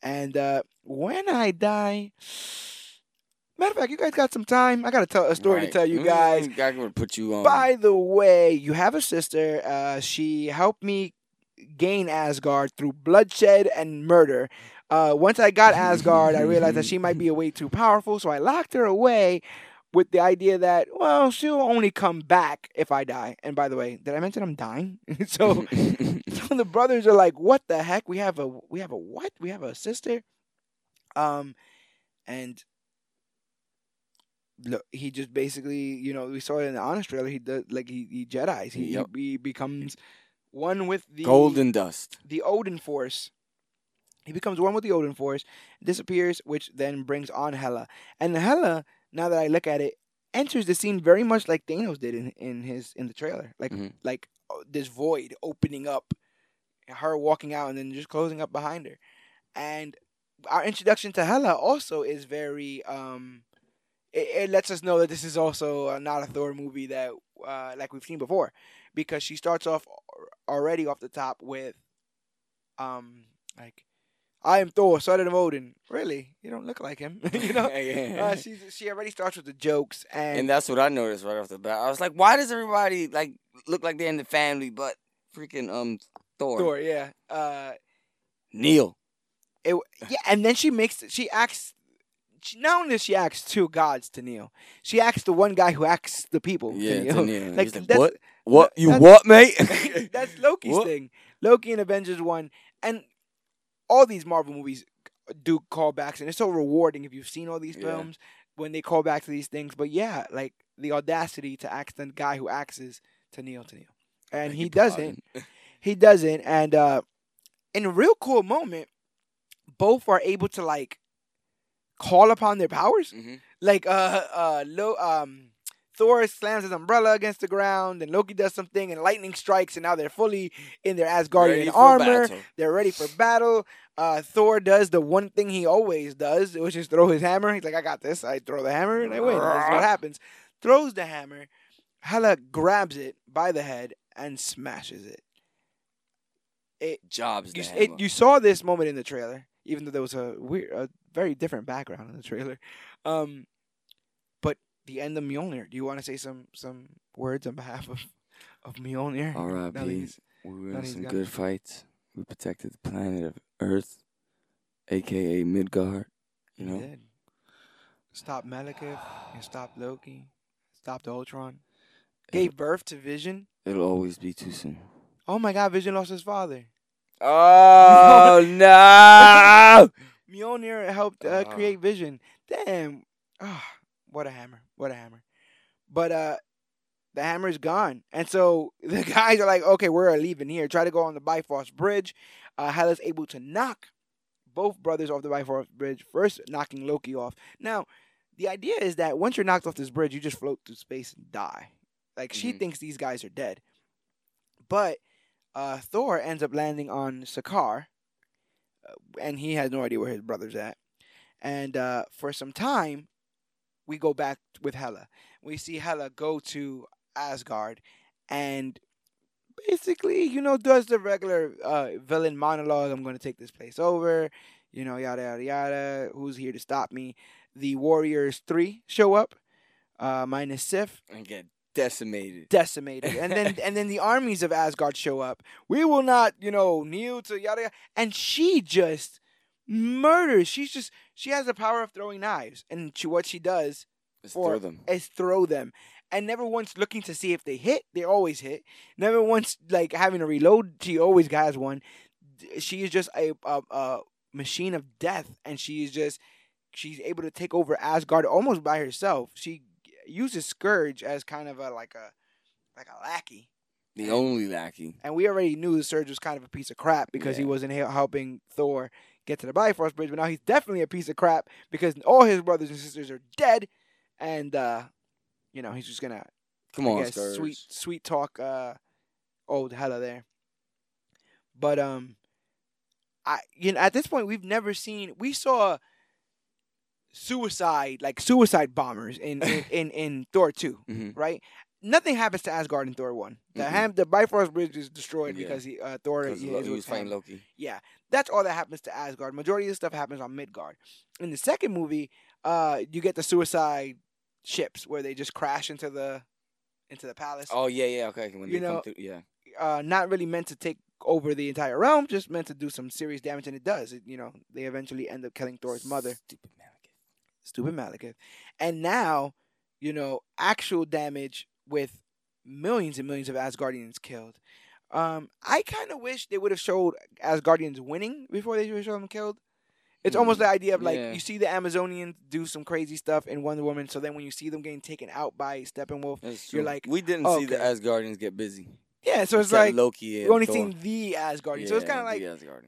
Speaker 1: And uh, when I die, matter of fact, you guys got some time. I got to tell a story
Speaker 2: Right.
Speaker 1: to tell you
Speaker 2: Mm,
Speaker 1: guys.
Speaker 2: I would put you on.
Speaker 1: By the way, you have a sister. Uh, she helped me gain Asgard through bloodshed and murder. Uh, once I got Asgard, I realized that she might be way too powerful, so I locked her away with the idea that, well, she'll only come back if I die. And by the way, did I mention I'm dying? <laughs> so, <laughs> so the brothers are like, "What the heck? We have a we have a what? We have a sister?" Um, and look, he just basically, you know, we saw it in the Honest trailer. He does like he he Jedi's. He
Speaker 2: Yep.
Speaker 1: he becomes one with the
Speaker 2: Golden dust.
Speaker 1: the Odin Force. He becomes one with the Odin Force, disappears, which then brings on Hela. And Hela, now that I look at it, enters the scene very much like Thanos did in, in his in the trailer, like
Speaker 2: Mhm.
Speaker 1: like uh, this void opening up, her walking out and then just closing up behind her. And our introduction to Hela also is very um, it, it lets us know that this is also uh, not a Thor movie that uh, like we've seen before, because she starts off already off the top with um like I am Thor, son of Odin. Really, you don't look like him. <laughs> you know, <laughs> uh, she she already starts with the jokes and,
Speaker 2: and that's what I noticed right off the bat. I was like, why does everybody like look like they're in the family, but freaking um Thor,
Speaker 1: Thor, yeah, uh,
Speaker 2: kneel.
Speaker 1: it yeah, and then she makes she acts. She, not only does she acts two gods to kneel, she asks the one guy who acts the people.
Speaker 2: Yeah,
Speaker 1: to
Speaker 2: to
Speaker 1: kneel.
Speaker 2: kneel.
Speaker 1: Like,
Speaker 2: like, what? What? You what, mate? <laughs>
Speaker 1: That's Loki's
Speaker 2: What?
Speaker 1: thing. Loki and Avengers one, and all these Marvel movies do callbacks, and it's so rewarding if you've seen all these
Speaker 2: Yeah.
Speaker 1: films when they call back to these things. But yeah, like the audacity to ask the guy who acts is to kneel to kneel, and
Speaker 2: Beg
Speaker 1: he doesn't. He doesn't, and uh, in a real cool moment, both are able to like call upon their powers.
Speaker 2: Mhm.
Speaker 1: Like uh uh Lo- um Thor slams his umbrella against the ground and Loki does something and lightning strikes and now they're fully in their Asgardian armor.
Speaker 2: battle.
Speaker 1: They're ready for battle. Uh Thor does the one thing he always does, which is throw his hammer. He's like, I got this. I throw the hammer and I win. That's what happens. Throws the hammer. Hela grabs it by the head and smashes it. It
Speaker 2: Jobs.
Speaker 1: you, it, you saw this moment in the trailer, even though there was a weird, a very different background in the trailer. Um, but the end of Mjolnir. Do you want to say some some words on behalf of of Mjolnir?
Speaker 2: R.I.P. We were in some good fights. We protected the planet of Earth, aka Midgard. You know,
Speaker 1: did. Stop Malekith. and Stop Loki. Stopped Ultron. Gave birth to Vision.
Speaker 2: it'll always be too soon.
Speaker 1: Oh my God! Vision lost his father.
Speaker 2: Oh <laughs> no!
Speaker 1: Mjolnir helped uh,
Speaker 2: Ah.
Speaker 1: create Vision. Damn. Ah, what a hammer. What a hammer. But uh the hammer is gone. And so <laughs> the guys are like, okay, we're leaving here. Try to go on the Bifrost Bridge. Uh Hela's able to knock both brothers off the Bifrost Bridge, first knocking Loki off. Now, the idea is that once you're knocked off this bridge, you just float through space and die. Like she
Speaker 2: Mhm.
Speaker 1: thinks these guys are dead. But uh Thor ends up landing on Sakaar uh, and he has no idea where his brother's at. And uh, for some time, we go back with Hela. We see Hela go to Asgard, and basically, you know, does the regular uh, villain monologue. I'm going to take this place over. You know, yada yada yada. Who's here to stop me? The Warriors three show up, uh, minus Sif
Speaker 2: And get decimated.
Speaker 1: decimated. And then and then the armies of Asgard show up. We will not, you know, kneel to yada yada. And she just murders. She's just she has the power of throwing knives. And she, what she does for
Speaker 2: throw them.
Speaker 1: is throw them. And never once looking to see if they hit. They always hit. Never once like having to reload. She always has one. She is just a, a, a machine of death, and she is just she's able to take over Asgard almost by herself. She uses Skurge as kind of a like a like a lackey.
Speaker 2: The only lackey.
Speaker 1: And we already knew the Skurge was kind of a piece of crap because he wasn't helping Thor get to the Bifrost Bridge. But now he's definitely a piece of crap because all his brothers and sisters are dead, and uh, you know he's just gonna
Speaker 2: Come
Speaker 1: I
Speaker 2: on,
Speaker 1: guess sweet sweet talk uh, old Hela there. But um, I you know at this point we've never seen we saw suicide like suicide bombers in in <laughs> in, in Thor two
Speaker 2: Mhm.
Speaker 1: right? nothing happens to Asgard in Thor one. The
Speaker 2: Mm-mm.
Speaker 1: ham, the Bifrost Bridge is destroyed
Speaker 2: Yeah.
Speaker 1: because he uh, Thor he,
Speaker 2: Lo-
Speaker 1: is
Speaker 2: he
Speaker 1: with
Speaker 2: was fighting. Loki.
Speaker 1: Yeah, that's all that happens to Asgard. Majority of the stuff happens on Midgard. In the second movie, uh, you get the suicide ships where they just crash into the into the palace.
Speaker 2: Oh yeah, yeah, okay. When
Speaker 1: You
Speaker 2: they
Speaker 1: know,
Speaker 2: come through, yeah.
Speaker 1: Uh, not really meant to take over the entire realm, just meant to do some serious damage, and it does. It, you know, they eventually end up killing Thor's mother.
Speaker 2: Stupid.
Speaker 1: Stupid Malekith. And now, you know, actual damage with millions and millions of Asgardians killed. Um, I kind of wish they would have showed Asgardians winning before they show them killed. It's almost
Speaker 2: Mm,
Speaker 1: the idea of like
Speaker 2: yeah.
Speaker 1: you see the Amazonians do some crazy stuff in Wonder Woman, so then when you see them getting taken out by Steppenwolf, You're like,
Speaker 2: we didn't
Speaker 1: oh,
Speaker 2: see the
Speaker 1: okay.
Speaker 2: Asgardians get busy.
Speaker 1: Yeah. So it's
Speaker 2: Except
Speaker 1: like
Speaker 2: Loki
Speaker 1: we've only
Speaker 2: Thor.
Speaker 1: seen the Asgardians, so it's kind of like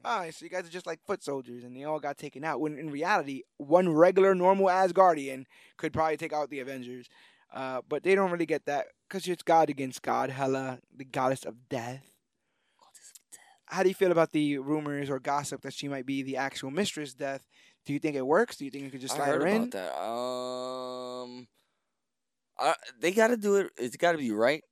Speaker 1: all right, so you guys are just like foot soldiers, and they all got taken out. When in reality, one regular normal Asgardian could probably take out the Avengers, uh, but they don't really get that because it's God against God, Hela, the goddess of death. How do you feel about the rumors or gossip that she might be the actual mistress death? Do you think it works? Do you think you could just
Speaker 2: I
Speaker 1: slide
Speaker 2: heard
Speaker 1: her in?
Speaker 2: that. Um, I, they got to do it. It's got to be right.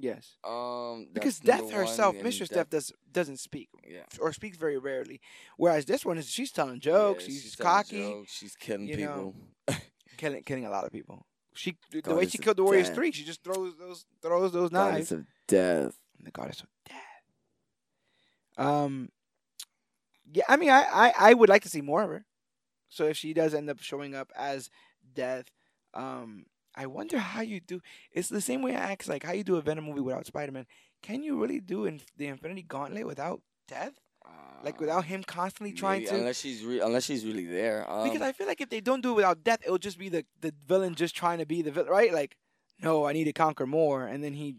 Speaker 1: Yes,
Speaker 2: Um,
Speaker 1: because death herself, mistress
Speaker 2: Death-
Speaker 1: death, does doesn't speak
Speaker 2: Yeah.
Speaker 1: or speaks very rarely, whereas this one is she's telling
Speaker 2: Yeah,
Speaker 1: jokes, she's,
Speaker 2: telling
Speaker 1: cocky,
Speaker 2: jokes, she's killing
Speaker 1: you know.
Speaker 2: people. <laughs>
Speaker 1: killing killing a lot of people. She the way she killed the Warriors
Speaker 2: death.
Speaker 1: three, she just throws those throws those knives.
Speaker 2: Goddess of death.
Speaker 1: the goddess of death. Um, yeah, I mean, I, I I would like to see more of her. So if she does end up showing up as death, um, I wonder how you do. It's the same way I ask like how you do a Venom movie without Spider Man. Can you really do in the Infinity Gauntlet without death? Like without him constantly trying
Speaker 2: Maybe,
Speaker 1: to.
Speaker 2: unless she's re- unless she's really there. Um,
Speaker 1: Because I feel like if they don't do it without death, it'll just be the the villain just trying to be the villain, right? Like, no, I need to conquer more, and then he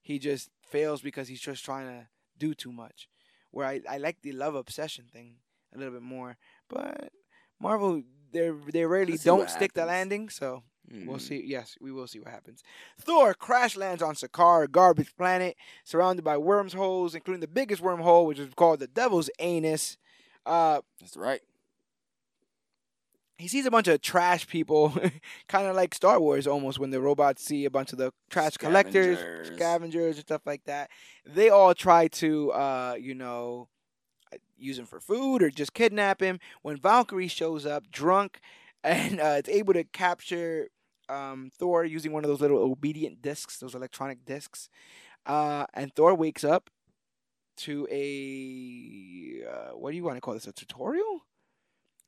Speaker 1: he just fails because he's just trying to do too much. Where I, I like the love obsession thing a little bit more, but Marvel they they rarely don't stick the landing, so we'll
Speaker 2: mm,
Speaker 1: see. Yes, we will see what happens. Thor crash lands on Sakaar, a garbage planet, surrounded by wormholes, including the biggest wormhole, which is called the Devil's Anus. Uh,
Speaker 2: That's right.
Speaker 1: he sees a bunch of trash people, <laughs> kind of like Star Wars almost when the robots see a bunch of the trash collectors,
Speaker 2: Scavengers.
Speaker 1: scavengers, and stuff like that. They all try to, uh, you know, use him for food or just kidnap him. When Valkyrie shows up drunk and uh, is able to capture um, Thor using one of those little obedient discs, those electronic discs, uh, and Thor wakes up to a uh, what do you want to call this? A tutorial?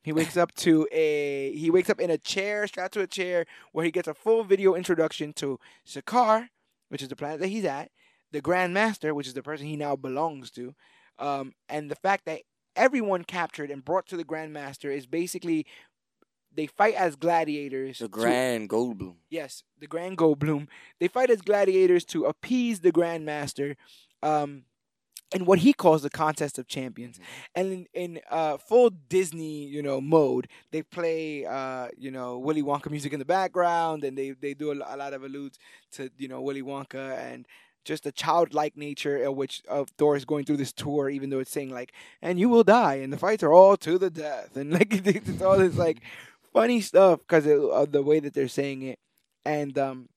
Speaker 1: He <laughs> wakes up to a he wakes up in a chair, strapped to a chair, where he gets a full video introduction to Sakaar, which is the planet that he's at, the Grand Master, which is the person he now belongs to, um, and the fact that everyone captured and brought to the Grand Master is basically they fight as gladiators.
Speaker 2: The
Speaker 1: to-
Speaker 2: Grand Goldblum.
Speaker 1: Yes, the Grand Goldblum. They fight as gladiators to appease the Grand Master, um, in what he calls the contest of champions. And in, in uh, full Disney, you know, mode, they play, uh, you know, Willy Wonka music in the background, and they they do a, a lot of alludes to you know Willy Wonka and just the childlike nature of which of Thor is going through this tour, even though it's saying like, "And you will die," and the fights are all to the death, and like <laughs> it's all this like funny stuff because of the way that they're saying it. And um,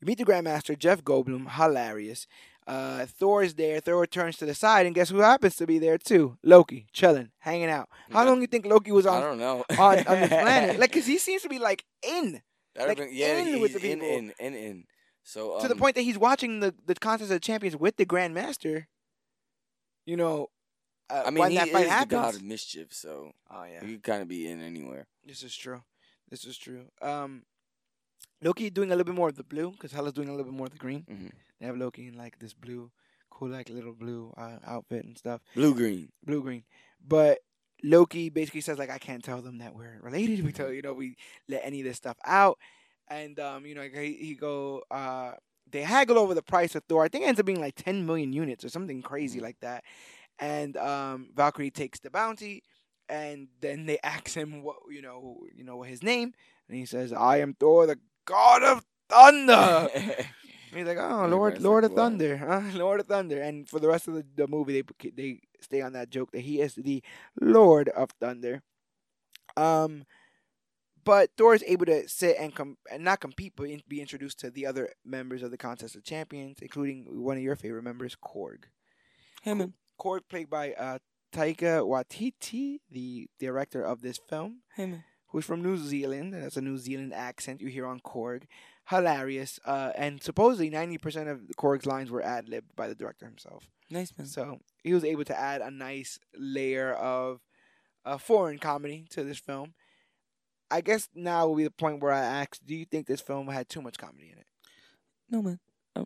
Speaker 1: you meet the Grandmaster, Jeff Goldblum, hilarious. Uh, Thor is there. Thor turns to the side, and guess who happens to be there too? Loki, chilling, hanging out. How
Speaker 2: Okay.
Speaker 1: long you think Loki was on?
Speaker 2: I don't know.
Speaker 1: on, on this <laughs> planet? Like, cause he seems to be like in
Speaker 2: That'd
Speaker 1: like,
Speaker 2: been- yeah,
Speaker 1: in with the
Speaker 2: in,
Speaker 1: people.
Speaker 2: in, in, in. in. So um,
Speaker 1: to the point that he's watching the the contest of champions with the Grandmaster. You know, uh,
Speaker 2: I mean,
Speaker 1: when
Speaker 2: he
Speaker 1: that
Speaker 2: is
Speaker 1: fight
Speaker 2: the
Speaker 1: happens.
Speaker 2: god of mischief, so
Speaker 1: oh yeah,
Speaker 2: he could kind of be in anywhere.
Speaker 1: This is true. This is true. Um, Loki doing a little bit more of the blue because Hela's doing a little bit more of the green.
Speaker 2: Mhm.
Speaker 1: They have Loki in like this blue, cool like little blue uh, outfit and stuff,
Speaker 2: Blue green.
Speaker 1: blue green. But Loki basically says like I can't tell them that we're related. <laughs> We tell you know we let any of this stuff out, and um you know he, he go uh they haggle over the price of Thor. I think it ends up being like ten million units or something crazy
Speaker 2: Mhm.
Speaker 1: like that. And um Valkyrie takes the bounty, and then they <laughs> ask him what you know you know his name, and he says I am Thor, the God of Thunder. <laughs> He's like, oh, Lord, Lord of? Thunder, <laughs> huh? Lord of Thunder. And for the rest of the, the movie, they they stay on that joke that he is the Lord of Thunder. Um, but Thor is able to sit and com- and not compete, but in- be introduced to the other members of the Contest of Champions, including one of your favorite members, Korg.
Speaker 2: Hey man.
Speaker 1: Korg, played by uh, Taika Waititi, the director of this film,
Speaker 2: Hey
Speaker 1: who's from New Zealand. And that's a New Zealand accent you hear on Korg. Hilarious. Uh, and supposedly 90% of Korg's lines were ad libbed by the director himself.
Speaker 2: Nice man.
Speaker 1: So he was able to add a nice layer of uh, foreign comedy to this film. I guess now will be the point where I ask, do you think this film had too much comedy in it?
Speaker 2: No man. I,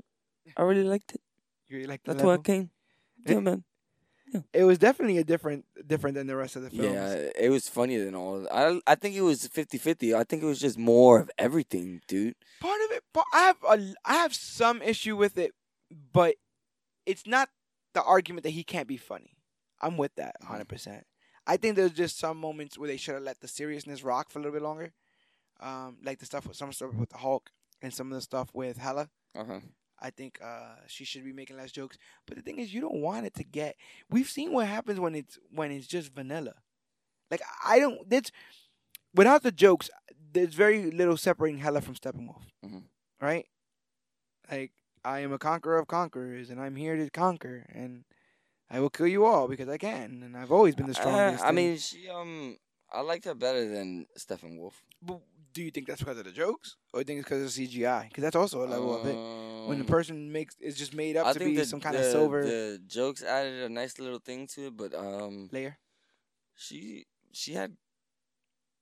Speaker 2: I really liked it.
Speaker 1: You really like the
Speaker 2: That's why I
Speaker 1: level?
Speaker 2: came. Yeah man.
Speaker 1: It was definitely a different different than the rest of the films.
Speaker 2: Yeah, it was funnier than all. I I think it was 50-50. I think it was just more of everything, dude.
Speaker 1: part of it pa- I have a I have some issue with it, but it's not the argument that he can't be funny. I'm with that
Speaker 2: Mhm.
Speaker 1: 100%. I think there's just some moments where they should have let the seriousness rock for a little bit longer. Um like the stuff with some stuff with the Hulk and some of the stuff with Hela.
Speaker 2: Uh huh.
Speaker 1: I think uh she should be making less jokes. But the thing is you don't want it to get we've seen what happens when it's when it's just vanilla. Like I don't that's without the jokes, there's very little separating Hela from Steppenwolf.
Speaker 2: Mhm.
Speaker 1: Right? Like I am a conqueror of conquerors and I'm here to conquer and I will kill you all because I can and I've always been the strongest.
Speaker 2: I mean, she um, I liked her better than Steppenwolf.
Speaker 1: but do you think that's because of the jokes or do you think it's because of CGI? Because that's also a level of it. When the
Speaker 2: Um,
Speaker 1: person makes it's just made up
Speaker 2: I
Speaker 1: to be
Speaker 2: the,
Speaker 1: some kind
Speaker 2: the,
Speaker 1: of silver
Speaker 2: The jokes added a nice little thing to it, but um,
Speaker 1: layer.
Speaker 2: she she had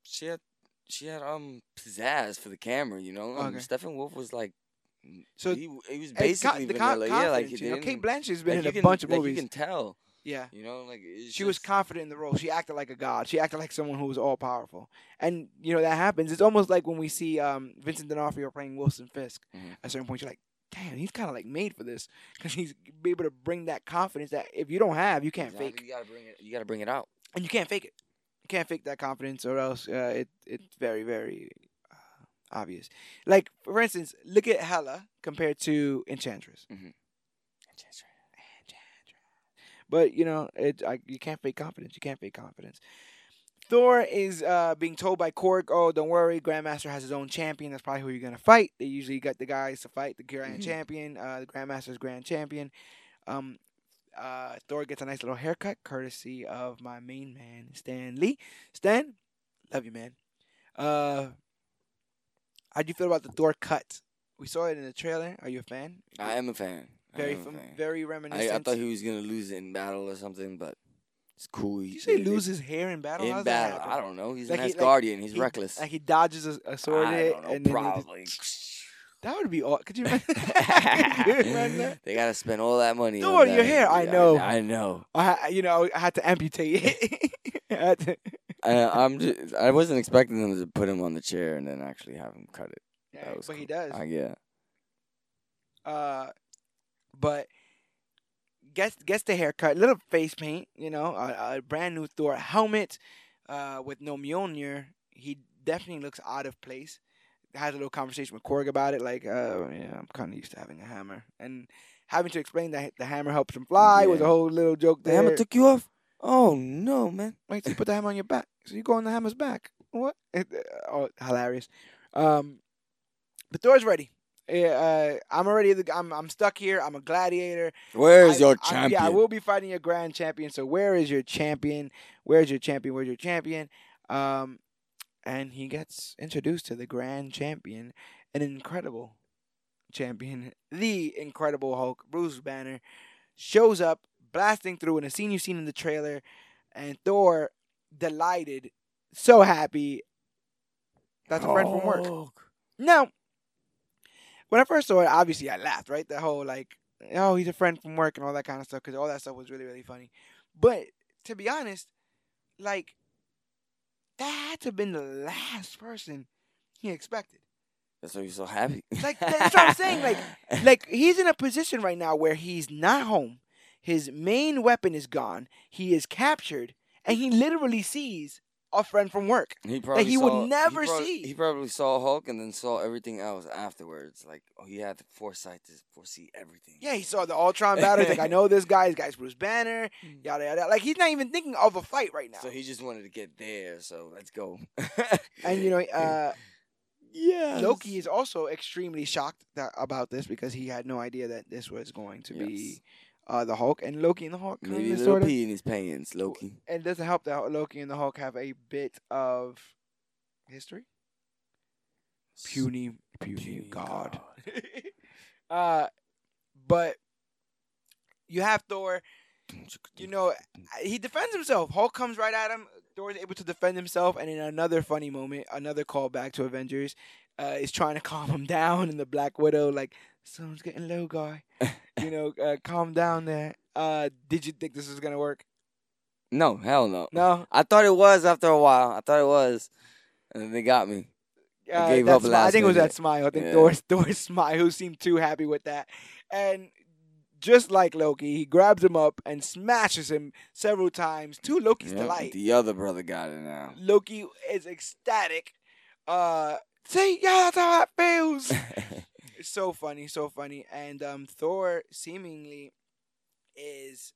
Speaker 2: she had she had um pizzazz for the camera, you know. Um,
Speaker 1: Okay.
Speaker 2: Steppenwolf was like,
Speaker 1: So
Speaker 2: he, he was basically
Speaker 1: the con-
Speaker 2: vanilla, yeah. Like
Speaker 1: you know,
Speaker 2: Cate
Speaker 1: Blanchett's been
Speaker 2: like,
Speaker 1: in a
Speaker 2: can-
Speaker 1: bunch of
Speaker 2: like,
Speaker 1: movies.
Speaker 2: You can tell,
Speaker 1: yeah,
Speaker 2: you know, like it's
Speaker 1: she was confident in the role. She acted like a god. She acted like someone who was all powerful. And you know that happens. It's almost like when we see um, Vincent D'Onofrio playing Wilson Fisk.
Speaker 2: Mhm.
Speaker 1: At a certain point, you're like, damn, he's kind of like made for this because he's be able to bring that confidence that if you don't have, you can't
Speaker 2: Exactly,
Speaker 1: fake,
Speaker 2: You gotta bring it. You gotta bring it out.
Speaker 1: and you can't fake it. You can't fake that confidence, or else uh, it it's very very uh, obvious. Like for instance, look at Hela compared to Enchantress.
Speaker 2: Mhm.
Speaker 1: But you know, it I, you can't fake confidence. You can't fake confidence. Thor is uh, being told by Korg, "Oh, don't worry, Grandmaster has his own champion. That's probably who you're gonna fight." They usually got the guys to fight the Grand
Speaker 2: Mhm.
Speaker 1: Champion, uh, the Grandmaster's Grand Champion. Um, uh, Thor gets a nice little haircut, courtesy of my main man Stan Lee. Stan, love you, man. Uh, how do you feel about the Thor cut? We saw it in the trailer. Are you a fan?
Speaker 2: I am a fan. I
Speaker 1: very, fam- very reminiscent.
Speaker 2: I thought he was gonna lose it in battle or something, but it's cool.
Speaker 1: Did
Speaker 2: He-
Speaker 1: you say lose his hair in battle?
Speaker 2: in battle? I don't know. He's
Speaker 1: Like
Speaker 2: an
Speaker 1: he- like,
Speaker 2: He's
Speaker 1: He-
Speaker 2: reckless.
Speaker 1: Like he dodges a, a sword
Speaker 2: I
Speaker 1: hit,
Speaker 2: don't know.
Speaker 1: and then he just-
Speaker 2: Probably. <laughs>
Speaker 1: that would be all. Could you imagine? <laughs> Could you imagine
Speaker 2: they gotta spend all that money.
Speaker 1: Don't
Speaker 2: on
Speaker 1: worry, your hair, I know.
Speaker 2: I, know.
Speaker 1: I, you know, I had to amputate it. <laughs> I to-
Speaker 2: I, I'm just. I wasn't expecting them to put him on the chair and then actually have him cut it.
Speaker 1: Yeah, but he does.
Speaker 2: Uh, yeah.
Speaker 1: Uh, but gets gets the haircut, little face paint, you know, a, a brand new Thor helmet, uh, with no Mjolnir. He definitely looks out of place. Has a little conversation with Korg about it, like, uh, yeah, I'm kind of used to having a hammer, and having to explain that the hammer helps him fly was a whole little joke
Speaker 2: The
Speaker 1: there.
Speaker 2: hammer took you off. Oh no, man.
Speaker 1: Wait, so you put the hammer on your back. So you go on the hammer's back. What? It, <laughs> oh, hilarious. Um, but Thor's ready. Yeah, uh, I'm already. The, I'm. I'm stuck here. I'm a gladiator.
Speaker 2: Where's
Speaker 1: I-
Speaker 2: your
Speaker 1: I-
Speaker 2: champion?
Speaker 1: yeah, I will be fighting your grand champion. So where is your champion? Where's your champion? Where's your champion? Um, and he gets introduced to the grand champion, an incredible champion, the Incredible Hulk, Bruce Banner, shows up blasting through in a scene you've seen in the trailer, and Thor, delighted, so happy. That's a friend from work.
Speaker 2: Hulk.
Speaker 1: When I first saw it, obviously I laughed, right? The whole like, oh, he's a friend from work and all that kind of stuff, because all that stuff was really, really funny. But to be honest, like, that had to have been the last person he expected.
Speaker 2: That's why you're so happy.
Speaker 1: Like, that's what I'm saying, like- <laughs> Like, he's in a position right now where he's not home. His main weapon is gone. He is captured, and he literally sees a friend from work.
Speaker 2: He probably
Speaker 1: he would
Speaker 2: saw-
Speaker 1: never
Speaker 2: prob-
Speaker 1: see.
Speaker 2: He probably saw Hulk and then saw everything else afterwards. Like, oh, he had the foresight to foresee everything.
Speaker 1: Yeah, he saw the Ultron battle. Like, I know this guy. This guy's Bruce Banner. <laughs> Yada yada. Like he's not even thinking of a fight right now.
Speaker 2: So he just wanted to get there. So let's go. <laughs>
Speaker 1: and you know, <laughs> uh,
Speaker 2: yeah,
Speaker 1: Loki is also extremely shocked that, about this because he had no idea that this was going to
Speaker 2: Yes.
Speaker 1: be uh, the Hulk and Loki and the Hulk.
Speaker 2: maybe a
Speaker 1: kinda,
Speaker 2: little
Speaker 1: sorta-
Speaker 2: pee in his pants, Loki.
Speaker 1: And it doesn't help that Loki and the Hulk have a bit of history. Puny, puny,
Speaker 2: Puny
Speaker 1: god. <laughs> uh, but you have Thor. You know, he defends himself. Hulk comes right at him. Thor is able to defend himself, and in another funny moment, another callback to Avengers, uh, is trying to <laughs> calm him down, and the Black Widow like, "Sun's getting low, guy. <laughs> you know, uh, calm down there." Uh, did you think this was gonna work?
Speaker 2: No, hell no.
Speaker 1: No.
Speaker 2: I thought it was after a while. I thought it was, and then they got me. I
Speaker 1: Uh,
Speaker 2: gave
Speaker 1: that
Speaker 2: up
Speaker 1: smi- I
Speaker 2: last
Speaker 1: think it was that smile. I think
Speaker 2: Yeah.
Speaker 1: Thor's Thor's smile who seemed too happy with that. And just like Loki, he grabs him up and smashes him several times to Loki's
Speaker 2: Yep,
Speaker 1: delight.
Speaker 2: The other brother got it now.
Speaker 1: Loki is ecstatic. Uh see, yeah, that's how it feels. <laughs> so funny, so funny. And um Thor seemingly is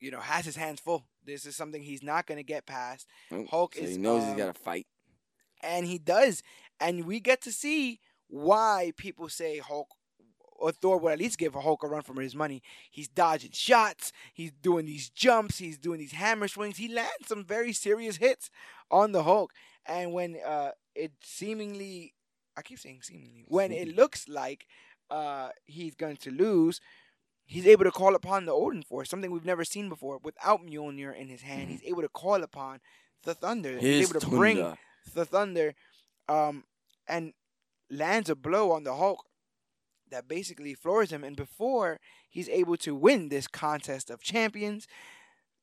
Speaker 1: you know, has his hands full. This is something he's not gonna get past.
Speaker 2: Oh,
Speaker 1: Hulk
Speaker 2: so
Speaker 1: is,
Speaker 2: he knows
Speaker 1: um,
Speaker 2: he's got to fight.
Speaker 1: and he does. And we get to see why people say Hulk or Thor would at least give Hulk a run for his money. He's dodging shots. He's doing these jumps. He's doing these hammer swings. He lands some very serious hits on the Hulk. And when uh, it seemingly, I keep saying seemingly, when it looks like uh, he's going to lose, he's able to call upon the Odin Force, something we've never seen before. Without Mjolnir in his hand, he's able to call upon the Thunder. he's
Speaker 2: His
Speaker 1: able to bring the Thunder, um, and lands a blow on the Hulk that basically floors him. And before he's able to win this contest of champions,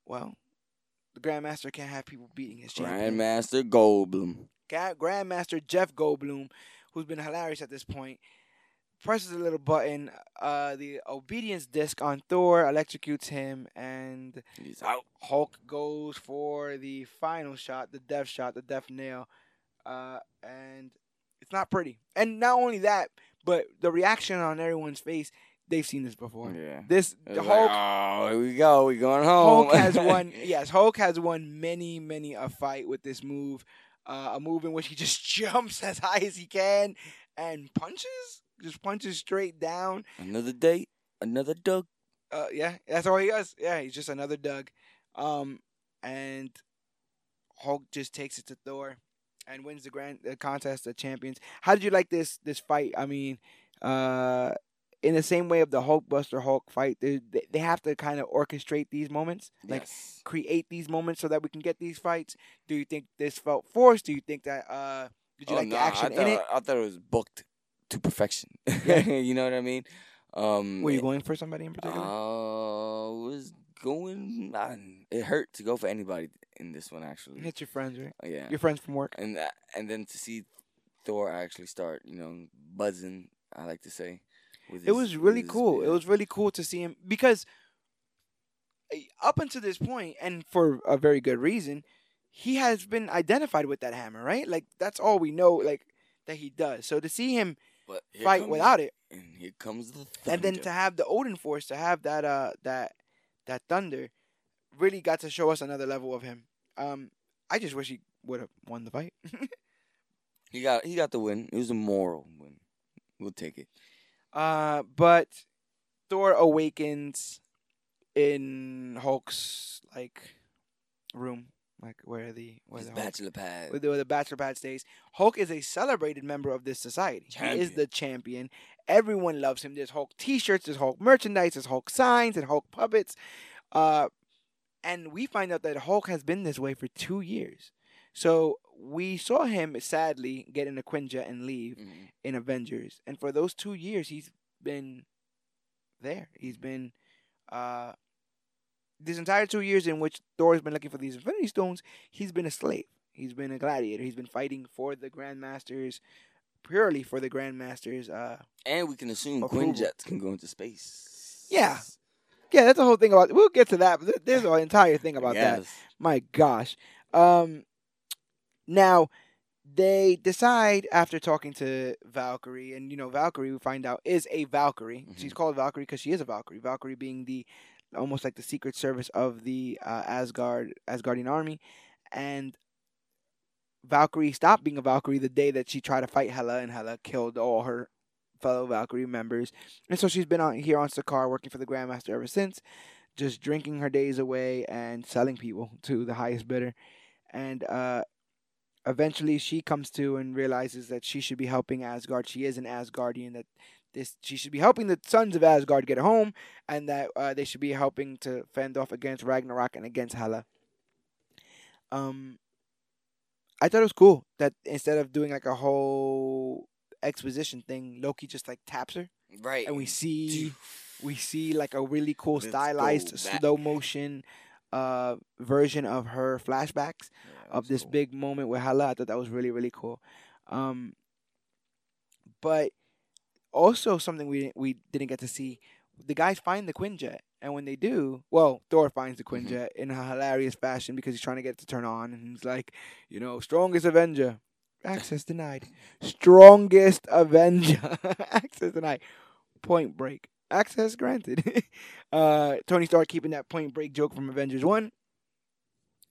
Speaker 1: well, the Grandmaster can't have people beating his champion.
Speaker 2: Grandmaster Goldblum.
Speaker 1: Gra- Grandmaster Jeff Goldblum, who's been hilarious at this point, presses a little button. Uh, the obedience disc on Thor electrocutes him, and
Speaker 2: He's out.
Speaker 1: Hulk goes for the final shot, the death shot, the death nail, uh, and it's not pretty. And not only that, but the reaction on everyone's face, they've seen this before.
Speaker 2: Yeah.
Speaker 1: This
Speaker 2: was like,
Speaker 1: Hulk,
Speaker 2: oh, here we go. we're going home.
Speaker 1: Hulk has <laughs> won. Yes, Hulk has won many, many a fight with this move. Uh, a move in which he <laughs> just jumps as high as he can and punches, just punches straight down.
Speaker 2: Another day, another Doug.
Speaker 1: Uh, yeah, that's all he does. Yeah, he's just another Doug. Um, and Hulk just takes it to Thor and wins the grand the contest of champions. How did you like this this fight? I mean, uh, in the same way of the Hulkbuster Hulk fight, they they- have to kind of orchestrate these moments, like
Speaker 2: yes.
Speaker 1: create these moments so that we can get these fights. Do you think this felt forced? Do you think that uh, did you
Speaker 2: Oh,
Speaker 1: like the action
Speaker 2: I thought,
Speaker 1: in it?
Speaker 2: I thought it was booked to perfection.
Speaker 1: Yeah. <laughs>
Speaker 2: you know what I mean? Um,
Speaker 1: Were you going for somebody in particular?
Speaker 2: Uh, was going. I, it hurt to go for anybody in this one actually.
Speaker 1: it's your friends, right?
Speaker 2: yeah.
Speaker 1: Your friends from work.
Speaker 2: and that, and then to see Thor actually start, you know, buzzing. I like to say. With
Speaker 1: it
Speaker 2: his-
Speaker 1: was really
Speaker 2: his-
Speaker 1: cool. It was really cool to see him because uh, up until this point, and for a very good reason, he has been identified with that hammer, right? Like that's all we know, like that he does. So to see him fight
Speaker 2: comes-
Speaker 1: without it,
Speaker 2: And here comes the
Speaker 1: and then to have the Odin Force, to have that uh that that thunder, really got to show us another level of him. Um, I just wish he would have won the fight. <laughs>
Speaker 2: he got he got the win. It was a moral win. We'll take it.
Speaker 1: Uh, but Thor awakens in Hulk's like room, like where the where
Speaker 2: His
Speaker 1: the Hulk,
Speaker 2: bachelor pad.
Speaker 1: where the, where the bachelor pad stays. Hulk is a celebrated member of this society. He is the champion. Everyone loves him. There's Hulk T-shirts, there's Hulk merchandise, there's Hulk signs, and Hulk puppets. Uh, and we find out that Hulk has been this way for two years. So we saw him sadly get in a Quinjet and leave
Speaker 2: Mhm.
Speaker 1: in Avengers, and for those two years, he's been there. He's been uh, this entire two years in which Thor's been looking for these Infinity Stones. He's been a slave. He's been a gladiator. He's been fighting for the Grandmasters, purely for the Grandmasters. Uh,
Speaker 2: And we can assume. Quinjets can go into space.
Speaker 1: Yeah. yeah, that's the whole thing about. We'll get to that. But there's an entire thing about that. My gosh. Um, Now, they decide after talking to Valkyrie, and you know Valkyrie, we find out is a Valkyrie. She's
Speaker 2: Mhm.
Speaker 1: called Valkyrie because she is a Valkyrie. Valkyrie being the almost like the secret service of the uh, Asgard Asgardian army, and Valkyrie stopped being a Valkyrie the day that she tried to fight Hela, and Hela killed all her fellow Valkyrie members. And so she's been on here on Sakaar working for the Grandmaster ever since, just drinking her days away and selling people to the highest bidder. And uh, eventually she comes to and realizes that she should be helping Asgard. She is an Asgardian. That this she should be helping the sons of Asgard get home, and that uh, they should be helping to fend off against Ragnarok and against Hela. Um, I thought it was cool that instead of doing like a whole exposition thing, Loki just like taps her,
Speaker 2: Right.
Speaker 1: and we see we see like a really cool
Speaker 2: Let's
Speaker 1: stylized slow motion uh version of her flashbacks
Speaker 2: Yeah,
Speaker 1: of this
Speaker 2: cool.
Speaker 1: big moment with Hela. I thought that was really really cool. Um, but also something we didn't, we didn't get to see. The guys find the Quinjet, and when they do, well, Thor finds the
Speaker 2: Mhm.
Speaker 1: Quinjet in a hilarious fashion because he's trying to get it to turn on, and he's like, you know, strongest Avenger, access denied. Strongest Avenger, <laughs> access denied. Point Break, access granted. <laughs> uh, Tony Stark keeping that Point Break joke from Avengers One.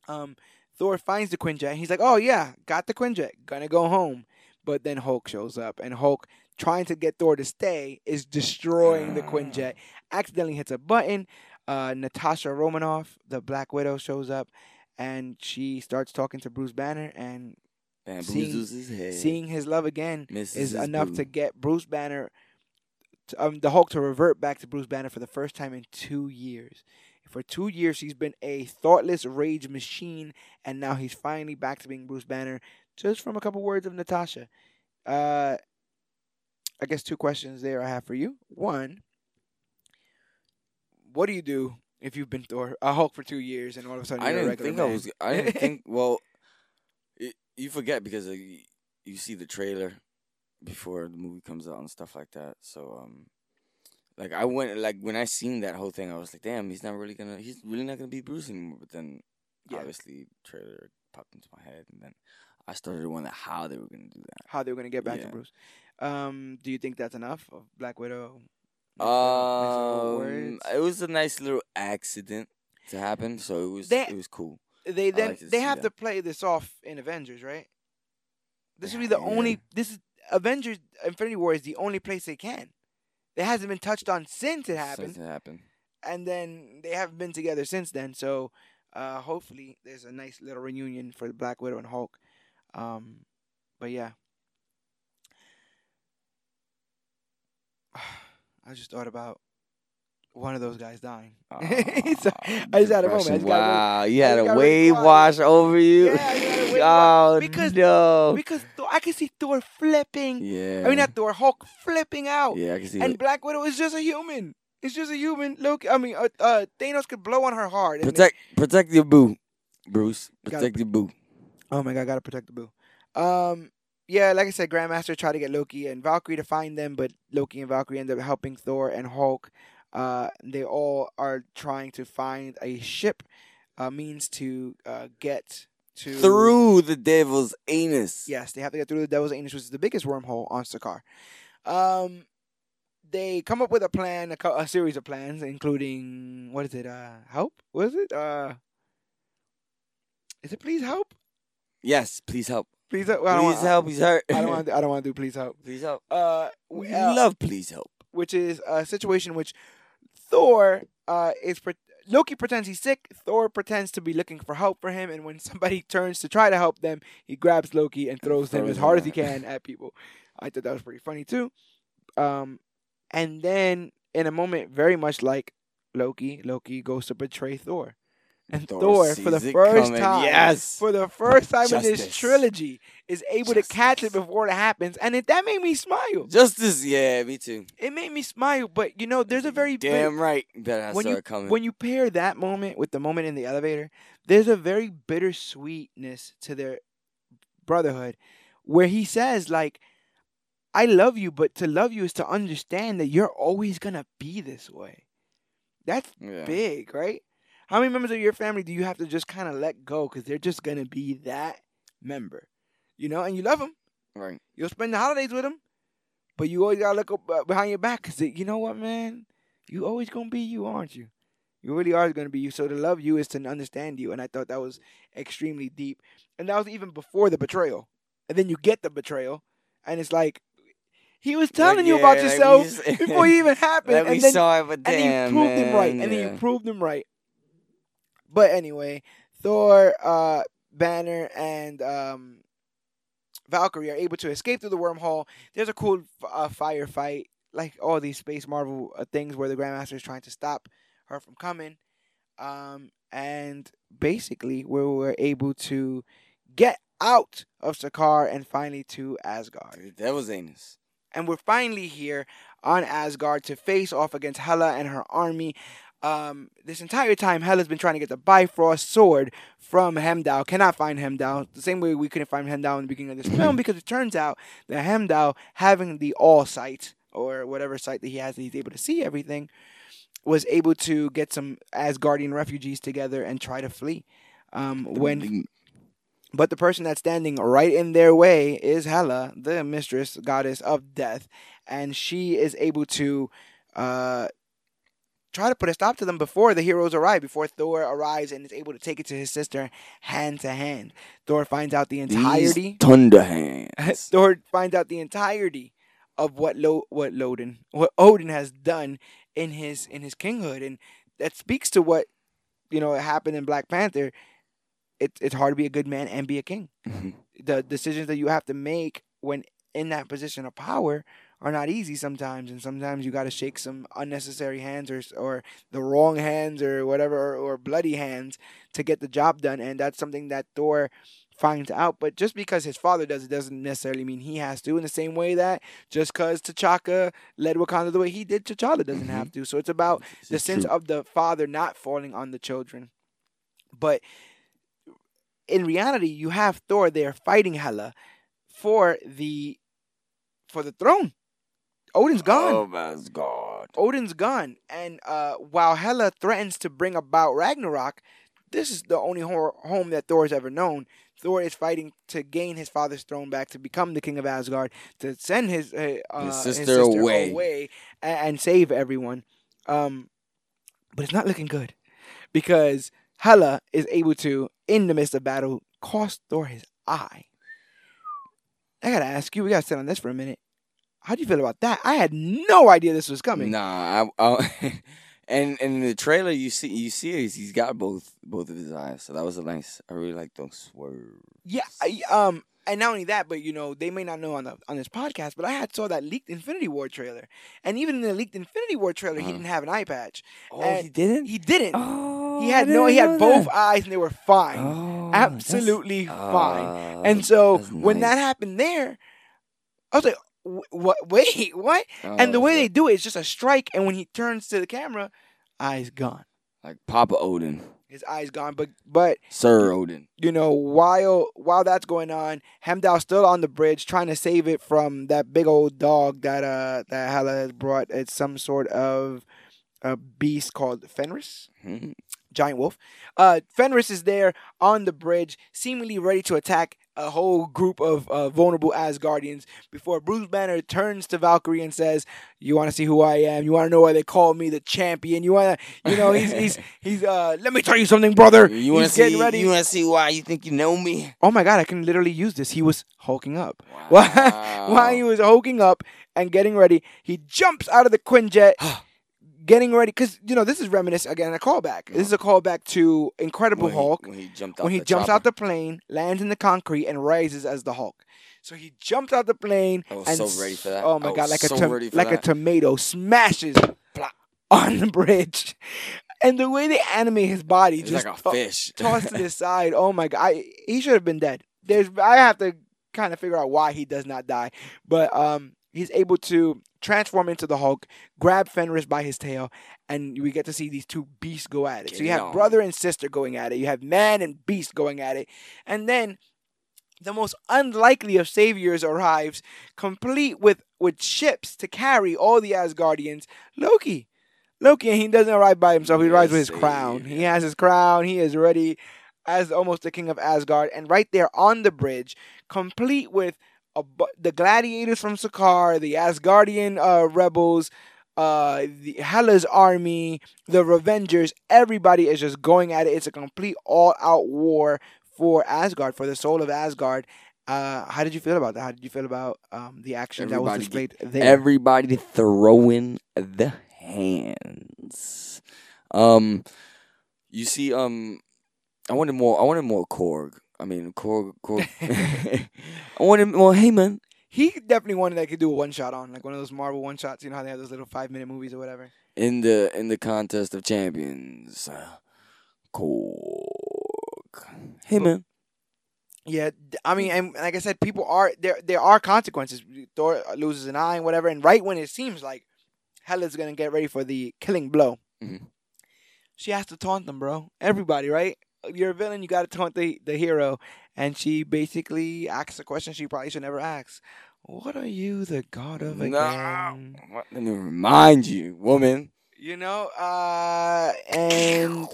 Speaker 1: Um, Thor finds the Quinjet. He's like, "Oh yeah, got the Quinjet. Gonna go home." But then Hulk shows up, and Hulk, trying to get Thor to stay, is destroying the Quinjet. Accidentally hits a button. Uh, Natasha Romanoff, the Black Widow, shows up, and she starts talking to Bruce Banner. And seeing-
Speaker 2: his head.
Speaker 1: seeing his love again
Speaker 2: Misses
Speaker 1: is enough
Speaker 2: boo.
Speaker 1: to get Bruce Banner, to, um, the Hulk, to revert back to Bruce Banner for the first time in two years. For two years, he's been a thoughtless rage machine, and now he's finally back to being Bruce Banner, just from a couple words of Natasha. Uh, I guess two questions there I have for you. One, what do you do if you've been Thor, a Hulk for two years, and all of a sudden
Speaker 2: I
Speaker 1: you're a
Speaker 2: didn't think I was. I didn't think. <laughs> Well, it, you forget because uh, you, you see the trailer before the movie comes out and stuff like that. So um, like I went like when I seen that whole thing, I was like, damn, he's not really gonna. He's really not gonna be Bruce anymore. But then
Speaker 1: Yeah.
Speaker 2: obviously trailer popped into my head, and then I started wondering how they were gonna do that.
Speaker 1: how they were to get back to
Speaker 2: Yeah.
Speaker 1: Bruce. Um, do you think that's enough of Black Widow? Nice
Speaker 2: Um, it was a nice little accident to happen, so it was
Speaker 1: They-
Speaker 2: it was cool.
Speaker 1: they then
Speaker 2: like
Speaker 1: they have
Speaker 2: that.
Speaker 1: to play this off in Avengers, right? This
Speaker 2: They
Speaker 1: will be the
Speaker 2: yeah.
Speaker 1: only. This is Avengers: Infinity War is the only place they can. It hasn't been touched on since it happened,
Speaker 2: Since it happened.
Speaker 1: and then they haven't been together since then. So, uh, hopefully, there's a nice little reunion for the Black Widow and Hulk. Um, but yeah, <sighs> I just thought about one of those guys dying. <laughs> So, I just had a moment. I just got really-
Speaker 2: wow, you had a wave wash over you.
Speaker 1: Yeah, I had a wave
Speaker 2: oh
Speaker 1: because-
Speaker 2: no.
Speaker 1: because Thor, I can see Thor flipping.
Speaker 2: yeah.
Speaker 1: I mean, not Thor, Hulk flipping out.
Speaker 2: Yeah, I can see
Speaker 1: and
Speaker 2: it.
Speaker 1: Black Widow is just a human. It's just a human. Look, I mean, uh, uh, Thanos could blow on her hard. and
Speaker 2: Protect, protect your boo, Bruce. Protect your boo.
Speaker 1: oh my god, I gotta protect the boo. Um, yeah, like I said, Grandmaster tried to get Loki and Valkyrie to find them, but Loki and Valkyrie end up helping Thor and Hulk. Uh, they all are trying to find a ship, uh, means to uh, get to
Speaker 2: Through the devil's anus.
Speaker 1: Yes, they have to get through the Devil's Anus, which is the biggest wormhole on Sakaar. Um, they come up with a plan, a, co- a series of plans, including what is it? Uh, help? What is it? Uh, is it please help?
Speaker 2: Yes, please help.
Speaker 1: Please help. I don't
Speaker 2: Please
Speaker 1: want,
Speaker 2: help. He's hurt.
Speaker 1: I don't want. I don't want to do please help.
Speaker 2: please help.
Speaker 1: Uh,
Speaker 2: We
Speaker 1: uh,
Speaker 2: love please help.
Speaker 1: which is a situation which Thor uh is. Loki pretends he's sick. Thor pretends to be looking for help for him, and when <laughs> somebody turns to try to help them, he grabs Loki and throws them
Speaker 2: Throws
Speaker 1: as hard as he can at people. I thought that was pretty funny too. Um, and then in a moment very much like Loki, Loki goes to betray Thor, and
Speaker 2: Thor
Speaker 1: Thor, for the first
Speaker 2: coming.
Speaker 1: time,
Speaker 2: Yes.
Speaker 1: for the first time in this trilogy, is able to catch it before it happens, and it, that made me smile.
Speaker 2: Justice, yeah, me too.
Speaker 1: It made me smile, but you know, there's a very
Speaker 2: damn right that I
Speaker 1: when
Speaker 2: saw
Speaker 1: you
Speaker 2: it coming.
Speaker 1: when you pair that moment with the moment in the elevator, there's a very bittersweetness to their brotherhood, where he says like, "I love you, but to love you is to understand that you're always gonna be this way." That's
Speaker 2: yeah.
Speaker 1: big, right? How many members of your family do you have to just kind of let go because they're just gonna be that member, you know, and you love them,
Speaker 2: Right.
Speaker 1: You'll spend the holidays with them, but you always gotta look up uh, behind your back because you know what, man, you always gonna be you, aren't you? You really are gonna be you. So to love you is to understand you, and I thought that was extremely deep, and that was even before the betrayal, and then you get the betrayal, and it's like. He was telling you
Speaker 2: yeah,
Speaker 1: about
Speaker 2: like
Speaker 1: yourself <laughs> before you even happened,
Speaker 2: Like
Speaker 1: and then
Speaker 2: saw it, but
Speaker 1: and then you proved him right,
Speaker 2: man,
Speaker 1: and then you proved him right. But anyway, Thor, uh, Banner, and um, Valkyrie are able to escape through the wormhole. There's a cool uh, firefight, like all these space Marvel uh, things where the Grandmaster is trying to stop her from coming. Um, and basically, we were able to get out of Sakaar and finally to Asgard
Speaker 2: That was anus.
Speaker 1: and we're finally here on Asgard to face off against Hela and her army. Um, this entire time, Hela's been trying to get the Bifrost sword from Heimdall. Cannot find Heimdall. The same way we couldn't find Heimdall in the beginning of this film <laughs> because it turns out that Hemdall, having the All Sight or whatever sight that he has, that he's able to see everything, was able to get some Asgardian refugees together and try to flee. Um, when but the person that's standing right in their way is Hela, the mistress goddess of death, and she is able to uh, try to put a stop to them before the heroes arrive, before Thor arrives and is able to take it to his sister hand to hand. Thor finds out the entirety.
Speaker 2: These thunder hands. <laughs>
Speaker 1: Thor finds out the entirety of what Lo- what Loden, what Odin has done in his in his kinghood, and that speaks to what you know happened in Black Panther. It, it's hard to be a good man and be a king.
Speaker 2: Mhm.
Speaker 1: The decisions that you have to make when in that position of power are not easy sometimes, and sometimes you got to shake some unnecessary hands or or the wrong hands or whatever or, or bloody hands to get the job done, and that's something that Thor finds out. But just because his father does it doesn't necessarily mean he has to. In the same way that just because T'Chaka led Wakanda the way he did, T'Challa doesn't
Speaker 2: Mhm.
Speaker 1: have to. So it's about the sense
Speaker 2: true.
Speaker 1: of the father not falling on the children. But in reality, you have Thor there fighting Hela for the for the throne. Odin's gone.
Speaker 2: Oh my god.
Speaker 1: Odin's gone, and uh, while Hela threatens to bring about Ragnarok, this is the only ho- home that Thor has ever known. Thor is fighting to gain his father's throne back, to become the king of Asgard, to send his uh, uh,
Speaker 2: His
Speaker 1: his
Speaker 2: sister away.
Speaker 1: a- and, save everyone. Um, but it's not looking good because Hela is able to, in the midst of battle, cost Thor his eye. I gotta ask you. We gotta sit on this for a minute. How do you feel about that? I had no idea this was coming.
Speaker 2: Nah, I, I, <laughs> and and in the trailer you see you see he's, he's got both both of his eyes, so that was a nice. I really like those swerves.
Speaker 1: Yeah, I, um, and not only that, but you know, they may not know on the on this podcast, but I had saw that leaked Infinity War trailer, and even in the leaked Infinity War trailer, he
Speaker 2: Uh-huh.
Speaker 1: didn't have an eye patch.
Speaker 2: Oh,
Speaker 1: And
Speaker 2: he didn't.
Speaker 1: He didn't.
Speaker 2: oh,
Speaker 1: he had no. He had both
Speaker 2: that.
Speaker 1: eyes, and they were fine,
Speaker 2: Oh,
Speaker 1: absolutely fine.
Speaker 2: Ah,
Speaker 1: And so when that happened there, I was like, "Wh- "What? <laughs> Wait, what?" and the
Speaker 2: Oh,
Speaker 1: way they do it is just a strike, and when he turns to the camera, eyes gone.
Speaker 2: like Papa Odin,
Speaker 1: His eyes gone. But but
Speaker 2: Sir Odin.
Speaker 1: you know, while while that's going on, Heimdall's still on the bridge trying to save it from that big old dog that uh that Hela has brought. It's some sort of a beast called Fenris,
Speaker 2: Mhm.
Speaker 1: giant wolf. Uh, Fenris is there on the bridge, seemingly ready to attack a whole group of uh, vulnerable Asgardians. Before Bruce Banner turns to Valkyrie and says, "You want to see who I am? You want to know why they call me the champion? You want to, you know, he's he's <laughs> he's uh, let me tell you something, brother.
Speaker 2: You want to see?
Speaker 1: ready.
Speaker 2: You want to see why you think you know me?
Speaker 1: Oh my god, I can literally use this. He was hulking up. While, <laughs> while he was hulking up and getting ready, he jumps out of the Quinjet, <gasps> <gasps> <gasps> getting ready. Because, you know, this is reminiscent, again, a callback. This is a callback to Incredible
Speaker 2: when
Speaker 1: Hulk
Speaker 2: He, when he jumped out
Speaker 1: when he jumps
Speaker 2: chopper.
Speaker 1: out the plane, lands in the concrete, and rises as the Hulk. So he jumps out the plane
Speaker 2: I was
Speaker 1: and
Speaker 2: so ready for that.
Speaker 1: oh my god, like a
Speaker 2: so for
Speaker 1: like a tomato smashes plop, <laughs> on the bridge, and the way they animate his body
Speaker 2: He's
Speaker 1: just
Speaker 2: like a fish. <laughs>
Speaker 1: tossed to the <laughs> side. Oh my god, I, he should have been dead. There's I have to kind of figure out why he does not die, but um, he's able to transform into the Hulk, grab Fenris by his tail, and we get to see these two beasts go at it. So you have brother and sister going at it. You have man and beast going at it, and then the most unlikely of saviors arrives, complete with with ships to carry all the Asgardians. Loki. Loki, and he doesn't arrive by himself. He arrives with his crown. He has his crown. He is ready. as almost the king of Asgard, and right there on the bridge, complete with bu- the gladiators from Sakaar, the Asgardian uh, rebels, uh, the Hela's army, the Revengers. Everybody is just going at it. It's a complete all-out war for Asgard, for the soul of Asgard. Uh, how did you feel about that? How did you feel about um, the action that was
Speaker 2: Everybody
Speaker 1: displayed there?
Speaker 2: Everybody throwing the hands. Um, you see, um, I wanted more. I wanted more Korg. I mean, Korg. Korg. <laughs> <laughs> I wanted well, hey man,
Speaker 1: he definitely wanted that could do a one shot on, like one of those Marvel one shots. You know how they have those little five minute movies or whatever.
Speaker 2: in the in the contest of champions. Uh, Korg. Heyman.
Speaker 1: Yeah, I mean, and like I said, people are there. There are consequences. Thor loses an eye and whatever, and right when it seems like Hela's gonna get ready for the killing blow,
Speaker 2: Mhm.
Speaker 1: she has to taunt them, bro. Everybody, right? You're a villain. You got to taunt the the hero, and she basically asks a question she probably should never ask. What are you the god of again?
Speaker 2: No. Let me remind you, woman.
Speaker 1: You know, uh, and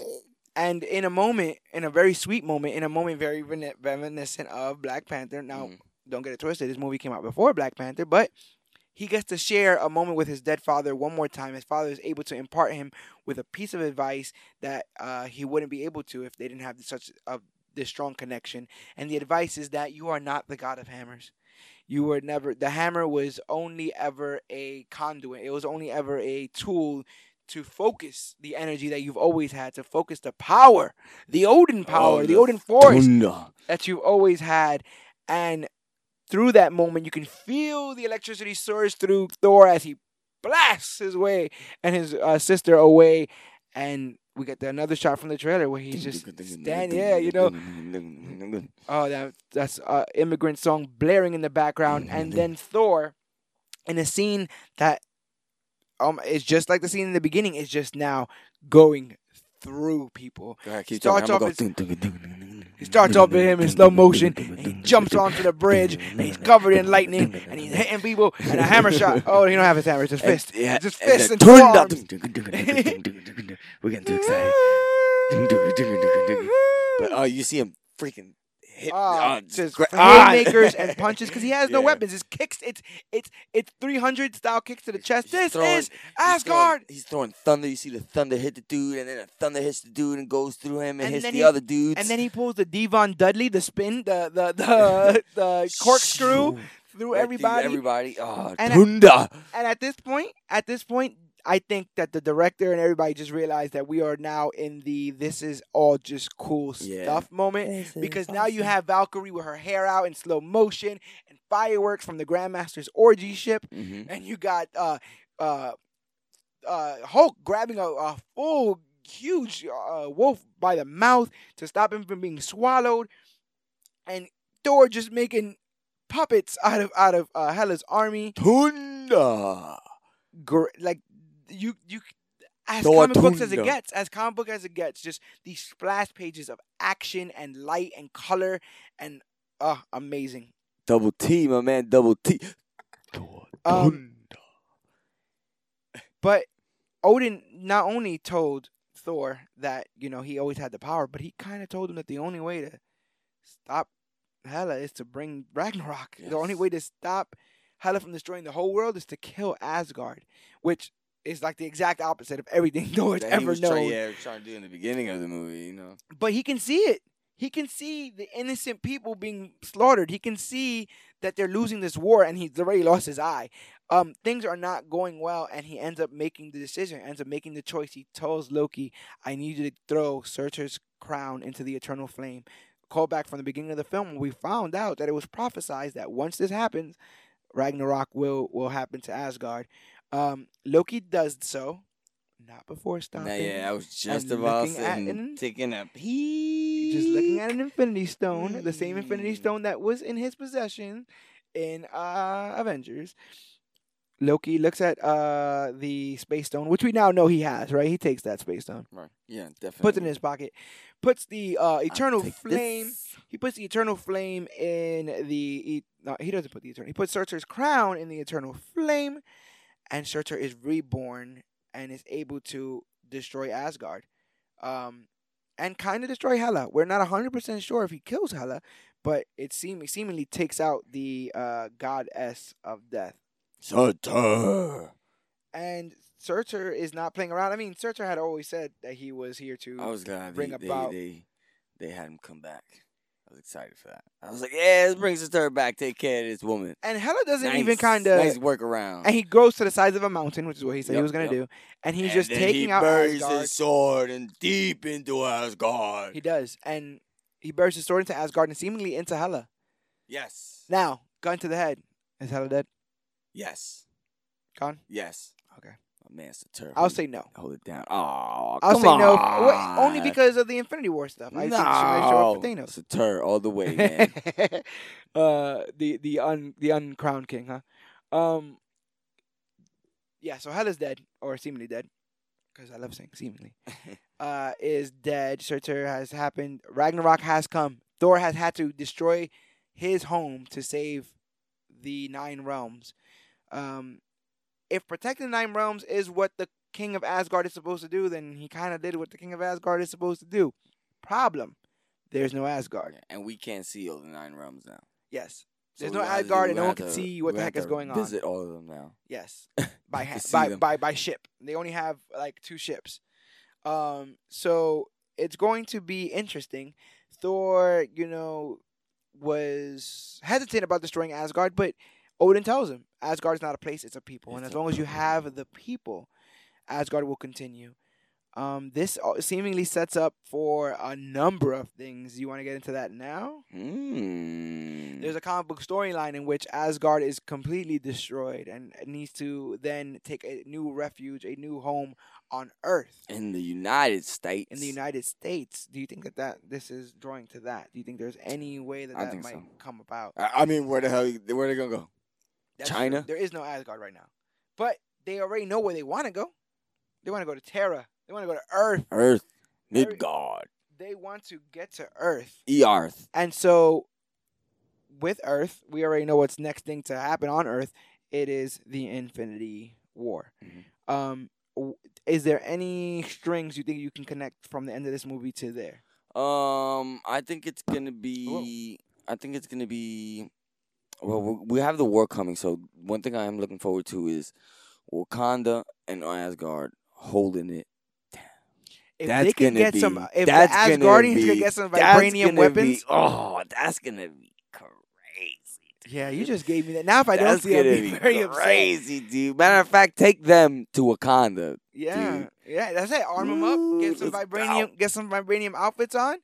Speaker 1: and in a moment, in a very sweet moment, in a moment very reminiscent of Black Panther. Now,
Speaker 2: Mhm.
Speaker 1: don't get it twisted. This movie came out before Black Panther, but he gets to share a moment with his dead father one more time. His father is able to impart him with a piece of advice that uh, he wouldn't be able to if they didn't have such a this strong connection. And the advice is that you are not the god of hammers. You were never. The hammer was only ever a conduit. It was only ever a tool to focus the energy that you've always had, to focus the power, the Odin power,
Speaker 2: Oh,
Speaker 1: the
Speaker 2: the
Speaker 1: Odin force
Speaker 2: Thunder.
Speaker 1: that you've always had. And through that moment, you can feel the electricity surge through Thor as he blasts his way and his uh, sister away. And we get the, another shot from the trailer where he's just standing. Yeah, you know, oh, that that's uh, immigrant song blaring in the background, and then Thor, in a scene that um is just like the scene in the beginning, is just now going through people.
Speaker 2: Go
Speaker 1: starts. Off
Speaker 2: his,
Speaker 1: he starts off at him in slow motion. And he jumps onto the bridge. And he's covered in lightning. And he's hitting people. And a hammer shot. Oh, he don't have his hammer. It's his fist.
Speaker 2: Yeah,
Speaker 1: it's his fist and,
Speaker 2: and, We're getting too excited. but oh, you see him freaking hit.
Speaker 1: Ah, Just
Speaker 2: gra-
Speaker 1: haymakers ah. and <laughs> punches because he has no
Speaker 2: Yeah.
Speaker 1: weapons. His kicks, it's it's it's 300 style kicks to the chest.
Speaker 2: He's
Speaker 1: This
Speaker 2: throwing-
Speaker 1: is
Speaker 2: He's
Speaker 1: Asgard.
Speaker 2: Throwing, he's throwing thunder. You see the thunder hit the dude, and then the thunder hits the dude and goes through him and,
Speaker 1: And
Speaker 2: hits the
Speaker 1: he-
Speaker 2: other dudes.
Speaker 1: And then he pulls the D-Von Dudley, the spin, the the the, <laughs> the corkscrew through everybody.
Speaker 2: Everybody. Oh,
Speaker 1: And
Speaker 2: thunder.
Speaker 1: And at this point, at this point, I think that the director and everybody just realized that we are now in the this is all just cool
Speaker 2: Yeah.
Speaker 1: stuff moment because now you have Valkyrie with her hair out in slow motion and fireworks from the Grandmaster's orgy ship,
Speaker 2: hmm
Speaker 1: and you got uh uh uh Hulk grabbing a, a full huge uh, wolf by the mouth to stop him from being swallowed, and Thor just making puppets out of out of uh, Hela's army.
Speaker 2: Thunder.
Speaker 1: Gr- like you you as
Speaker 2: Thor
Speaker 1: comic books as it gets, as comic book as it gets, just these splash pages of action and light and color and uh amazing.
Speaker 2: Double T, my man. Double T.
Speaker 1: Um, But Odin not only told Thor that, you know, he always had the power, but he kind of told him that the only way to stop Hela is to bring Ragnarok. The only way to stop Hela from destroying the whole world is to kill Asgard, which is like the exact opposite of everything <laughs> Thor's
Speaker 2: That
Speaker 1: ever known.
Speaker 2: trying, yeah, trying to do in the beginning of the movie, you know.
Speaker 1: But he can see it. He can see the innocent people being slaughtered. He can see that they're losing this war, and he's already lost his eye. Um, things are not going well, and he ends up making the decision, ends up making the choice. He tells Loki, "I need you to throw Surtur's crown into the eternal flame." Call back from the beginning of the film, we found out that it was prophesied that once this happens, Ragnarok will will happen to Asgard. Um, Loki does so, not before stopping.
Speaker 2: Nah, yeah, I was just about sitting,
Speaker 1: an- <laughs>
Speaker 2: taking a pee.
Speaker 1: just looking at an infinity stone, the same
Speaker 2: Mm.
Speaker 1: infinity stone that was in his possession in uh Avengers. Loki looks at uh the space stone, which we now know he has, right? He takes that space stone,
Speaker 2: Right. Yeah, definitely.
Speaker 1: puts it in his pocket, puts the uh eternal flame.
Speaker 2: this.
Speaker 1: He puts the eternal flame in the. E- no, he doesn't put the eternal. He puts Surtur's crown in the eternal flame, and Surtur is reborn and is able to destroy Asgard. Um, and kind of destroy Hela. We're not hundred percent sure if he kills Hela, but it seem seemingly takes out the uh, goddess of death.
Speaker 2: Surtur.
Speaker 1: And Surtur is not playing around. I mean, Surtur had always said that he was here to.
Speaker 2: I was glad
Speaker 1: bring
Speaker 2: they, they,
Speaker 1: about-
Speaker 2: they they had him come back. I was excited for that. I was like, yeah, this brings bring Surtur back. Take care of this woman.
Speaker 1: and Hela doesn't
Speaker 2: Nice,
Speaker 1: even kind of.
Speaker 2: nice workaround.
Speaker 1: And he grows to the size of a mountain, which is what he said he
Speaker 2: Yep,
Speaker 1: was gonna
Speaker 2: yep.
Speaker 1: do. And he's
Speaker 2: And
Speaker 1: just
Speaker 2: then
Speaker 1: taking
Speaker 2: he
Speaker 1: out
Speaker 2: buries
Speaker 1: Asgard.
Speaker 2: his sword and deep into Asgard.
Speaker 1: He does, and he buries his sword into Asgard and seemingly into Hela.
Speaker 2: yes.
Speaker 1: Now, gun to the head. Is Hela dead?
Speaker 2: Yes.
Speaker 1: Gone?
Speaker 2: Yes.
Speaker 1: Okay.
Speaker 2: Man Surtur.
Speaker 1: I'll say no.
Speaker 2: hold it down. Oh,
Speaker 1: I'll
Speaker 2: come
Speaker 1: say no,
Speaker 2: on.
Speaker 1: wait, only because of the Infinity War stuff. I might show up for
Speaker 2: no.
Speaker 1: Thanos.
Speaker 2: Surtur all the way, man. <laughs>
Speaker 1: uh, the the un the uncrowned king, huh? Um. Yeah, so Hela's dead or seemingly dead, because I love saying seemingly. <laughs> uh, is dead. Surtur has happened. Ragnarok has come. Thor has had to destroy his home to save the nine realms. Um, if protecting the nine realms is what the king of Asgard is supposed to do, then he kind of did what the king of Asgard is supposed to do. Problem: there's no Asgard.
Speaker 2: And we can't see all the nine realms now.
Speaker 1: Yes,
Speaker 2: So
Speaker 1: There's no
Speaker 2: to-
Speaker 1: Asgard and no one can
Speaker 2: to-
Speaker 1: see what the heck is going on.
Speaker 2: Visit all of them now.
Speaker 1: yes, <laughs> by ha- by,
Speaker 2: them.
Speaker 1: by by ship. They only have like two ships. Um, so it's going to be interesting. Thor, you know, was hesitant about destroying Asgard, but Odin tells him Asgard is not a place; it's a people, and as long as you have the people, Asgard will continue. Um, this uh, seemingly sets up for a number of things. You want to get into that now?
Speaker 2: Mm.
Speaker 1: There's a comic book storyline in which Asgard is completely destroyed and needs to then take a new refuge, a new home on Earth
Speaker 2: in the United States.
Speaker 1: in the United States. Do you think that, that this is drawing to that? Do you think there's any way that
Speaker 2: I
Speaker 1: that might
Speaker 2: so.
Speaker 1: come about?
Speaker 2: I I mean, where the hell? Where are they gonna go?
Speaker 1: That's
Speaker 2: China?
Speaker 1: true. There is no Asgard right now, but they already know where they want to go. They want to go to Terra. They want to go to Earth.
Speaker 2: Earth, Midgard,
Speaker 1: They want to get to Earth.
Speaker 2: Earth.
Speaker 1: And so, with Earth, we already know what's next thing to happen on Earth. It is the Infinity War.
Speaker 2: Mhm.
Speaker 1: Um, is there any strings you think you can connect from the end of this movie to there?
Speaker 2: Um, I think it's gonna be. I think it's gonna be. Well, we have the war coming, so one thing I am looking forward to is Wakanda and Asgard holding it.
Speaker 1: If
Speaker 2: that's
Speaker 1: they can get
Speaker 2: be.
Speaker 1: some, if the Asgardians
Speaker 2: be,
Speaker 1: can get some vibranium weapons,
Speaker 2: Be, oh, that's gonna be crazy.
Speaker 1: yeah, you just gave me that. Now, if I don't see, it, be very upset.
Speaker 2: crazy, dude. Matter of fact, take them to Wakanda.
Speaker 1: Yeah,
Speaker 2: dude.
Speaker 1: yeah, that's it. Arm them up, get some vibranium,
Speaker 2: go.
Speaker 1: get some vibranium outfits on,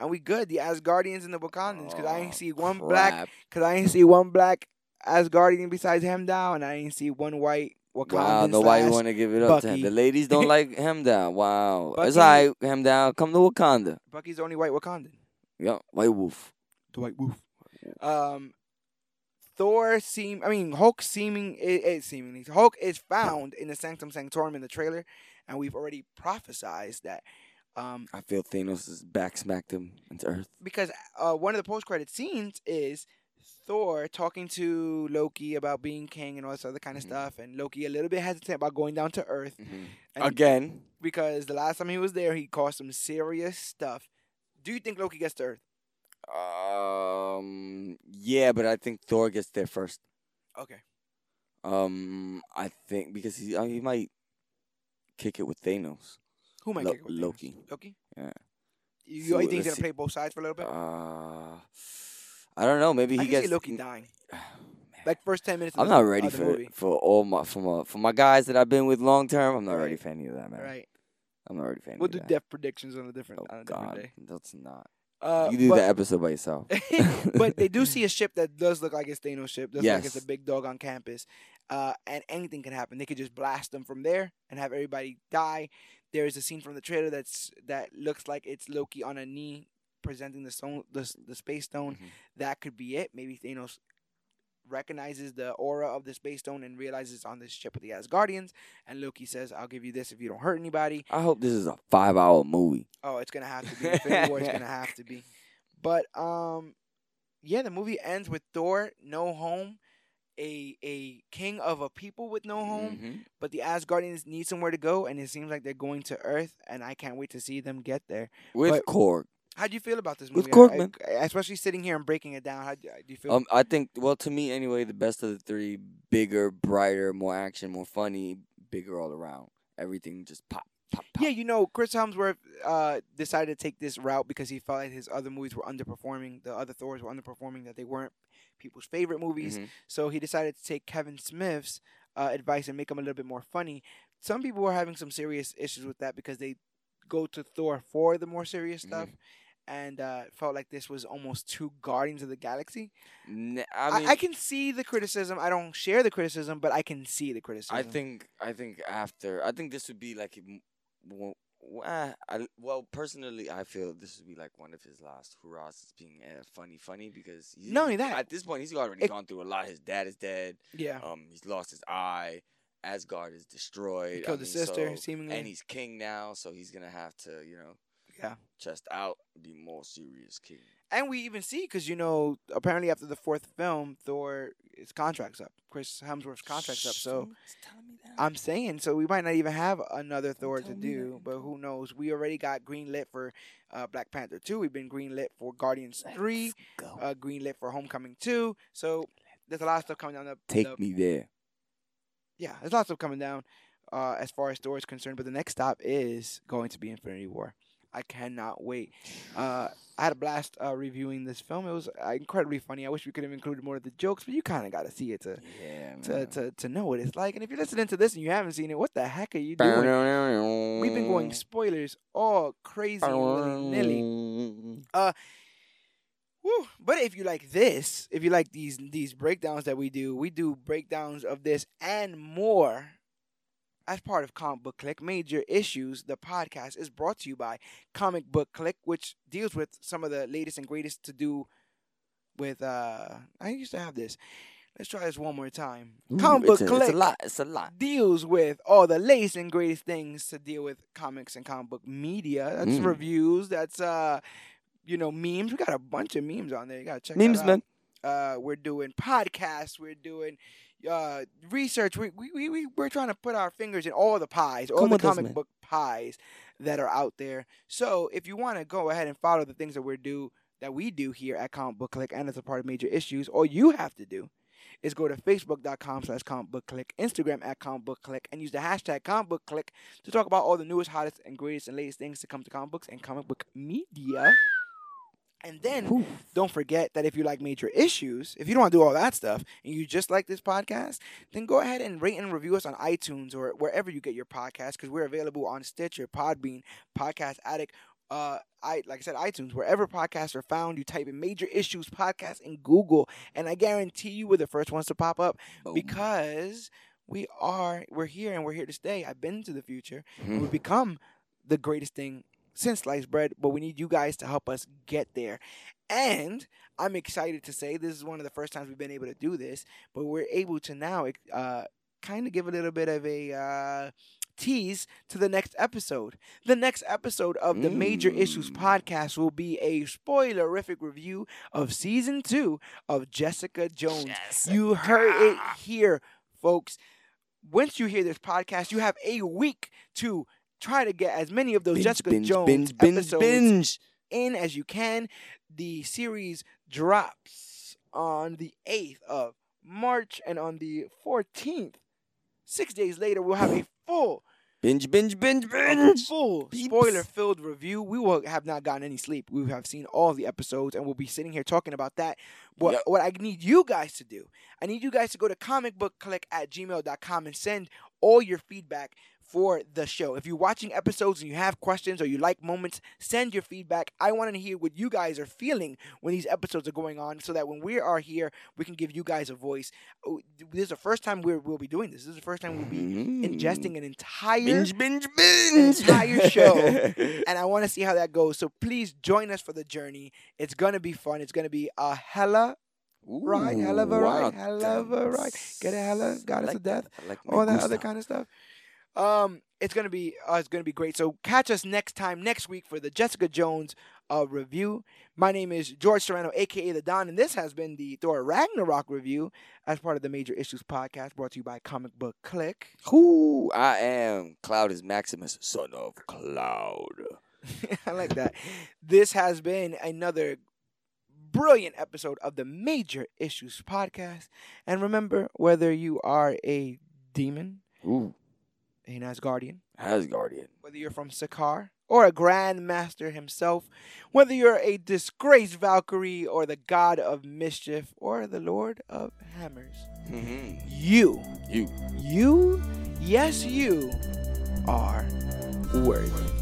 Speaker 1: and we good. The Asgardians and the Wakandans, because I ain't
Speaker 2: Oh,
Speaker 1: see one black. Cause I ain't see one black Asgardian besides Heimdall, and I ain't see one white Wakandan.
Speaker 2: Wow, nobody
Speaker 1: slash-
Speaker 2: want to give it up to him. The ladies don't <laughs> like him down. Wow, it's
Speaker 1: Bucky-
Speaker 2: alright. Him down. Come to Wakanda.
Speaker 1: Bucky's the only white Wakandan.
Speaker 2: Yep, White Wolf.
Speaker 1: The White Wolf. Um, Thor seem. I mean, Hulk seeming. It, it seemingly Hulk is found in the Sanctum Sanctorum in the trailer, and we've already prophesized that. Um,
Speaker 2: I feel Thanos has back smacked him into Earth.
Speaker 1: because uh, one of the post credit scenes is Thor talking to Loki about being king and all this other kind of
Speaker 2: Mhm.
Speaker 1: stuff, and Loki a little bit hesitant about going down to Earth. And-
Speaker 2: Again,
Speaker 1: because the last time he was there, he caused some serious stuff. Do you think Loki gets to Earth?
Speaker 2: um, yeah, but I think Thor gets there first.
Speaker 1: Okay.
Speaker 2: Um, I think because he uh, he might kick it with Thanos.
Speaker 1: Who
Speaker 2: Lo-
Speaker 1: kick it with
Speaker 2: Loki.
Speaker 1: Loki.
Speaker 2: Yeah.
Speaker 1: You,
Speaker 2: See what-
Speaker 1: think he's gonna
Speaker 2: see.
Speaker 1: play both sides for a little bit?
Speaker 2: Uh, I don't know. Maybe
Speaker 1: I
Speaker 2: he
Speaker 1: can
Speaker 2: gets
Speaker 1: see Loki dying. <sighs> Like first ten minutes. Of
Speaker 2: I'm
Speaker 1: the,
Speaker 2: not ready
Speaker 1: of the
Speaker 2: for
Speaker 1: movie.
Speaker 2: for all my for my for my guys that I've been with long term. I'm not ready
Speaker 1: Right.
Speaker 2: for any of that, man.
Speaker 1: Right.
Speaker 2: I'm not ready for any
Speaker 1: We'll
Speaker 2: of
Speaker 1: do
Speaker 2: that.
Speaker 1: death predictions on a different
Speaker 2: oh
Speaker 1: on a different
Speaker 2: God,
Speaker 1: day.
Speaker 2: that's not.
Speaker 1: Uh,
Speaker 2: you do
Speaker 1: but,
Speaker 2: that episode by yourself. <laughs>
Speaker 1: but they do see a <laughs> ship that does look like it's Thanos' ship. Does look like it's a big dog on campus. Uh, and anything can happen. They could just blast them from there and have everybody die. There is a scene from the trailer that's that looks like it's Loki on a knee presenting the stone, the, the space stone.
Speaker 2: Mhm.
Speaker 1: That could be it. Maybe Thanos recognizes the aura of the space stone and realizes on this ship of the Asgardians. And Loki says, "I'll give you this if you don't hurt anybody."
Speaker 2: I hope this is a five hour movie.
Speaker 1: Oh, it's gonna have to be. <laughs> Infinity War is gonna have to be. But um, yeah, the movie ends with Thor no home a a king of a people with no home,
Speaker 2: Mhm.
Speaker 1: but the Asgardians need somewhere to go, and it seems like they're going to Earth, and I can't wait to see them get there.
Speaker 2: with
Speaker 1: But-
Speaker 2: Korg.
Speaker 1: How do you feel about this
Speaker 2: With
Speaker 1: movie?
Speaker 2: Corkman.
Speaker 1: I- I- especially sitting here and breaking it down. How do do you feel?
Speaker 2: Um, I think well to me anyway, the best of the three, bigger, brighter, more action, more funny, bigger all around. Everything just pop, pop, pop.
Speaker 1: Yeah, you know, Chris Hemsworth uh, decided to take this route because he felt like his other movies were underperforming. The other Thors were underperforming; that they weren't people's favorite movies.
Speaker 2: Mhm.
Speaker 1: So he decided to take Kevin Smith's uh, advice and make them a little bit more funny. Some people were having some serious issues with that because they go to Thor for the more serious
Speaker 2: Mhm.
Speaker 1: stuff, and uh, felt like this was almost too Guardians of the Galaxy. I,
Speaker 2: I mean,
Speaker 1: I, can see the criticism. I don't share the criticism, but I can see the criticism.
Speaker 2: I think I think after I think this would be like m- w- w- uh, I, well personally I feel this would be like one of his last hurrahs being uh, funny funny because he's,
Speaker 1: Not only that,
Speaker 2: at this point he's already
Speaker 1: if-
Speaker 2: gone through a lot. His dad is dead.
Speaker 1: yeah.
Speaker 2: Um, he's lost his eye. Asgard is destroyed.
Speaker 1: He
Speaker 2: I
Speaker 1: killed his sister,
Speaker 2: so-
Speaker 1: seemingly.
Speaker 2: and he's king now, so he's gonna have to you know
Speaker 1: Yeah.
Speaker 2: chest out, be more serious king.
Speaker 1: And we even see because you know apparently after the fourth film, Thor his contract's up. Chris Hemsworth's contract's up. So
Speaker 2: It's telling me that.
Speaker 1: I'm saying so we might not even have another Thor to do,
Speaker 2: that.
Speaker 1: but who knows? We already got green lit for uh, Black Panther two. We've been green lit for Guardians three.
Speaker 2: Let's go.
Speaker 1: Uh, green lit for Homecoming two. So there's a lot of stuff coming down the.
Speaker 2: Take
Speaker 1: the-
Speaker 2: me there.
Speaker 1: Yeah, there's a lot of stuff coming down uh, as far as Thor is concerned. But the next stop is going to be Infinity War. I cannot wait. Uh, I had a blast uh, reviewing this film. It was uh, incredibly funny. I wish we could have included more of the jokes, but you kind of got to see it to,
Speaker 2: Yeah,
Speaker 1: to, to to know what it's like. And if you're listening to this and you haven't seen it, what the heck are you doing? We've been going <laughs> spoilers all crazy nilly. Woo. But if you like this, if you like these these breakdowns that we do, we do breakdowns of this and more. As part of Comic Book Clique, Major Issues, the podcast is brought to you by Comic Book Clique, which deals with some of the latest and greatest to do with. uh I used to have this. Let's try this one more time. Comic Book
Speaker 2: a,
Speaker 1: Click
Speaker 2: It's a lot. It's a lot.
Speaker 1: deals with all the latest and greatest things to deal with comics and comic book media. That's
Speaker 2: Mm.
Speaker 1: reviews. That's uh, you know, memes. We got a bunch of memes on there. You gotta check
Speaker 2: Memes, man.
Speaker 1: Uh, we're doing podcasts. We're doing uh research. We we we we- we're trying to put our fingers in all the pies, all
Speaker 2: Come
Speaker 1: the
Speaker 2: with us,
Speaker 1: comic book pies that are out there. So if you want to go ahead and follow the things that we do that we do here at Comic Book Clique and as a part of Major Issues, all you have to do is go to facebook.com slash comic book clique, Instagram at comic book clique, and use the hashtag comic book clique to talk about all the newest, hottest, and greatest and latest things to come to comic books and comic book media. And then don't forget that if you like major issues, if you don't want to do all that stuff and you just like this podcast, then go ahead and rate and review us on iTunes or wherever you get your podcast because we're available on Stitcher, Podbean, Podcast Addict. Uh, I like I said, iTunes, wherever podcasts are found, you type in major issues podcast in Google, and I guarantee you we're the first ones to pop up
Speaker 2: Boom.
Speaker 1: because we are we're here and we're here to stay. I've been to the future and
Speaker 2: Mhm.
Speaker 1: we've become the greatest thing since sliced bread, but we need you guys to help us get there. And I'm excited to say this is one of the first times we've been able to do this, but we're able to now uh, kind of give a little bit of a uh, tease to the next episode. The next episode of the Major Issues
Speaker 2: Mm.
Speaker 1: podcast will be a spoilerific review of season two of Jessica Jones. You heard it here, folks. Once you hear this podcast, you have a week to try to get as many of those
Speaker 2: Binge,
Speaker 1: Jessica
Speaker 2: binge,
Speaker 1: Jones
Speaker 2: binge,
Speaker 1: episodes
Speaker 2: binge.
Speaker 1: in as you can. The series drops on the 8th of March and on the 14th. Six days later, we'll have a <sighs> full
Speaker 2: Binge, binge, binge, binge.
Speaker 1: full spoiler filled review. We will have not gotten any sleep. We have seen all the episodes and we'll be sitting here talking about that. What
Speaker 2: Yep.
Speaker 1: what I need you guys to do, I need you guys to go to comicbookclique at gmail.com and send all your feedback for the show. If you're watching episodes and you have questions or you like moments, send your feedback. I want to hear what you guys are feeling when these episodes are going on so that when we are here, we can give you guys a voice. Oh, This is the first time we're, we'll be doing this. This is the first time we'll be
Speaker 2: Mm.
Speaker 1: ingesting an entire
Speaker 2: binge, binge, binge.
Speaker 1: entire show. <laughs> and I want to see how that goes. So please join us for the journey. It's gonna be fun. It's gonna be a hella ride, hell of a
Speaker 2: Ooh,
Speaker 1: ride, hell of a ride. Get a hella, goddess
Speaker 2: like
Speaker 1: of death,
Speaker 2: like
Speaker 1: all that other kind of stuff. Um, it's gonna be uh, it's gonna be great. So catch us next time next week for the Jessica Jones uh, review. My name is George Serrano, aka the Don, and this has been the Thor Ragnarok review as part of the Major Issues podcast, brought to you by Comic Book Clique.
Speaker 2: Who I am, Cloud is Maximus, son of Cloud. <laughs>
Speaker 1: I like that. This has been another brilliant episode of the Major Issues podcast. And remember, whether you are a demon,
Speaker 2: Ooh,
Speaker 1: an Asgardian.
Speaker 2: Asgardian.
Speaker 1: Whether you're from Sakaar or a Grand Master himself, whether you're a disgraced Valkyrie or the God of Mischief or the Lord of Hammers,
Speaker 2: mm-hmm.
Speaker 1: you,
Speaker 2: you,
Speaker 1: you, yes, you are worthy.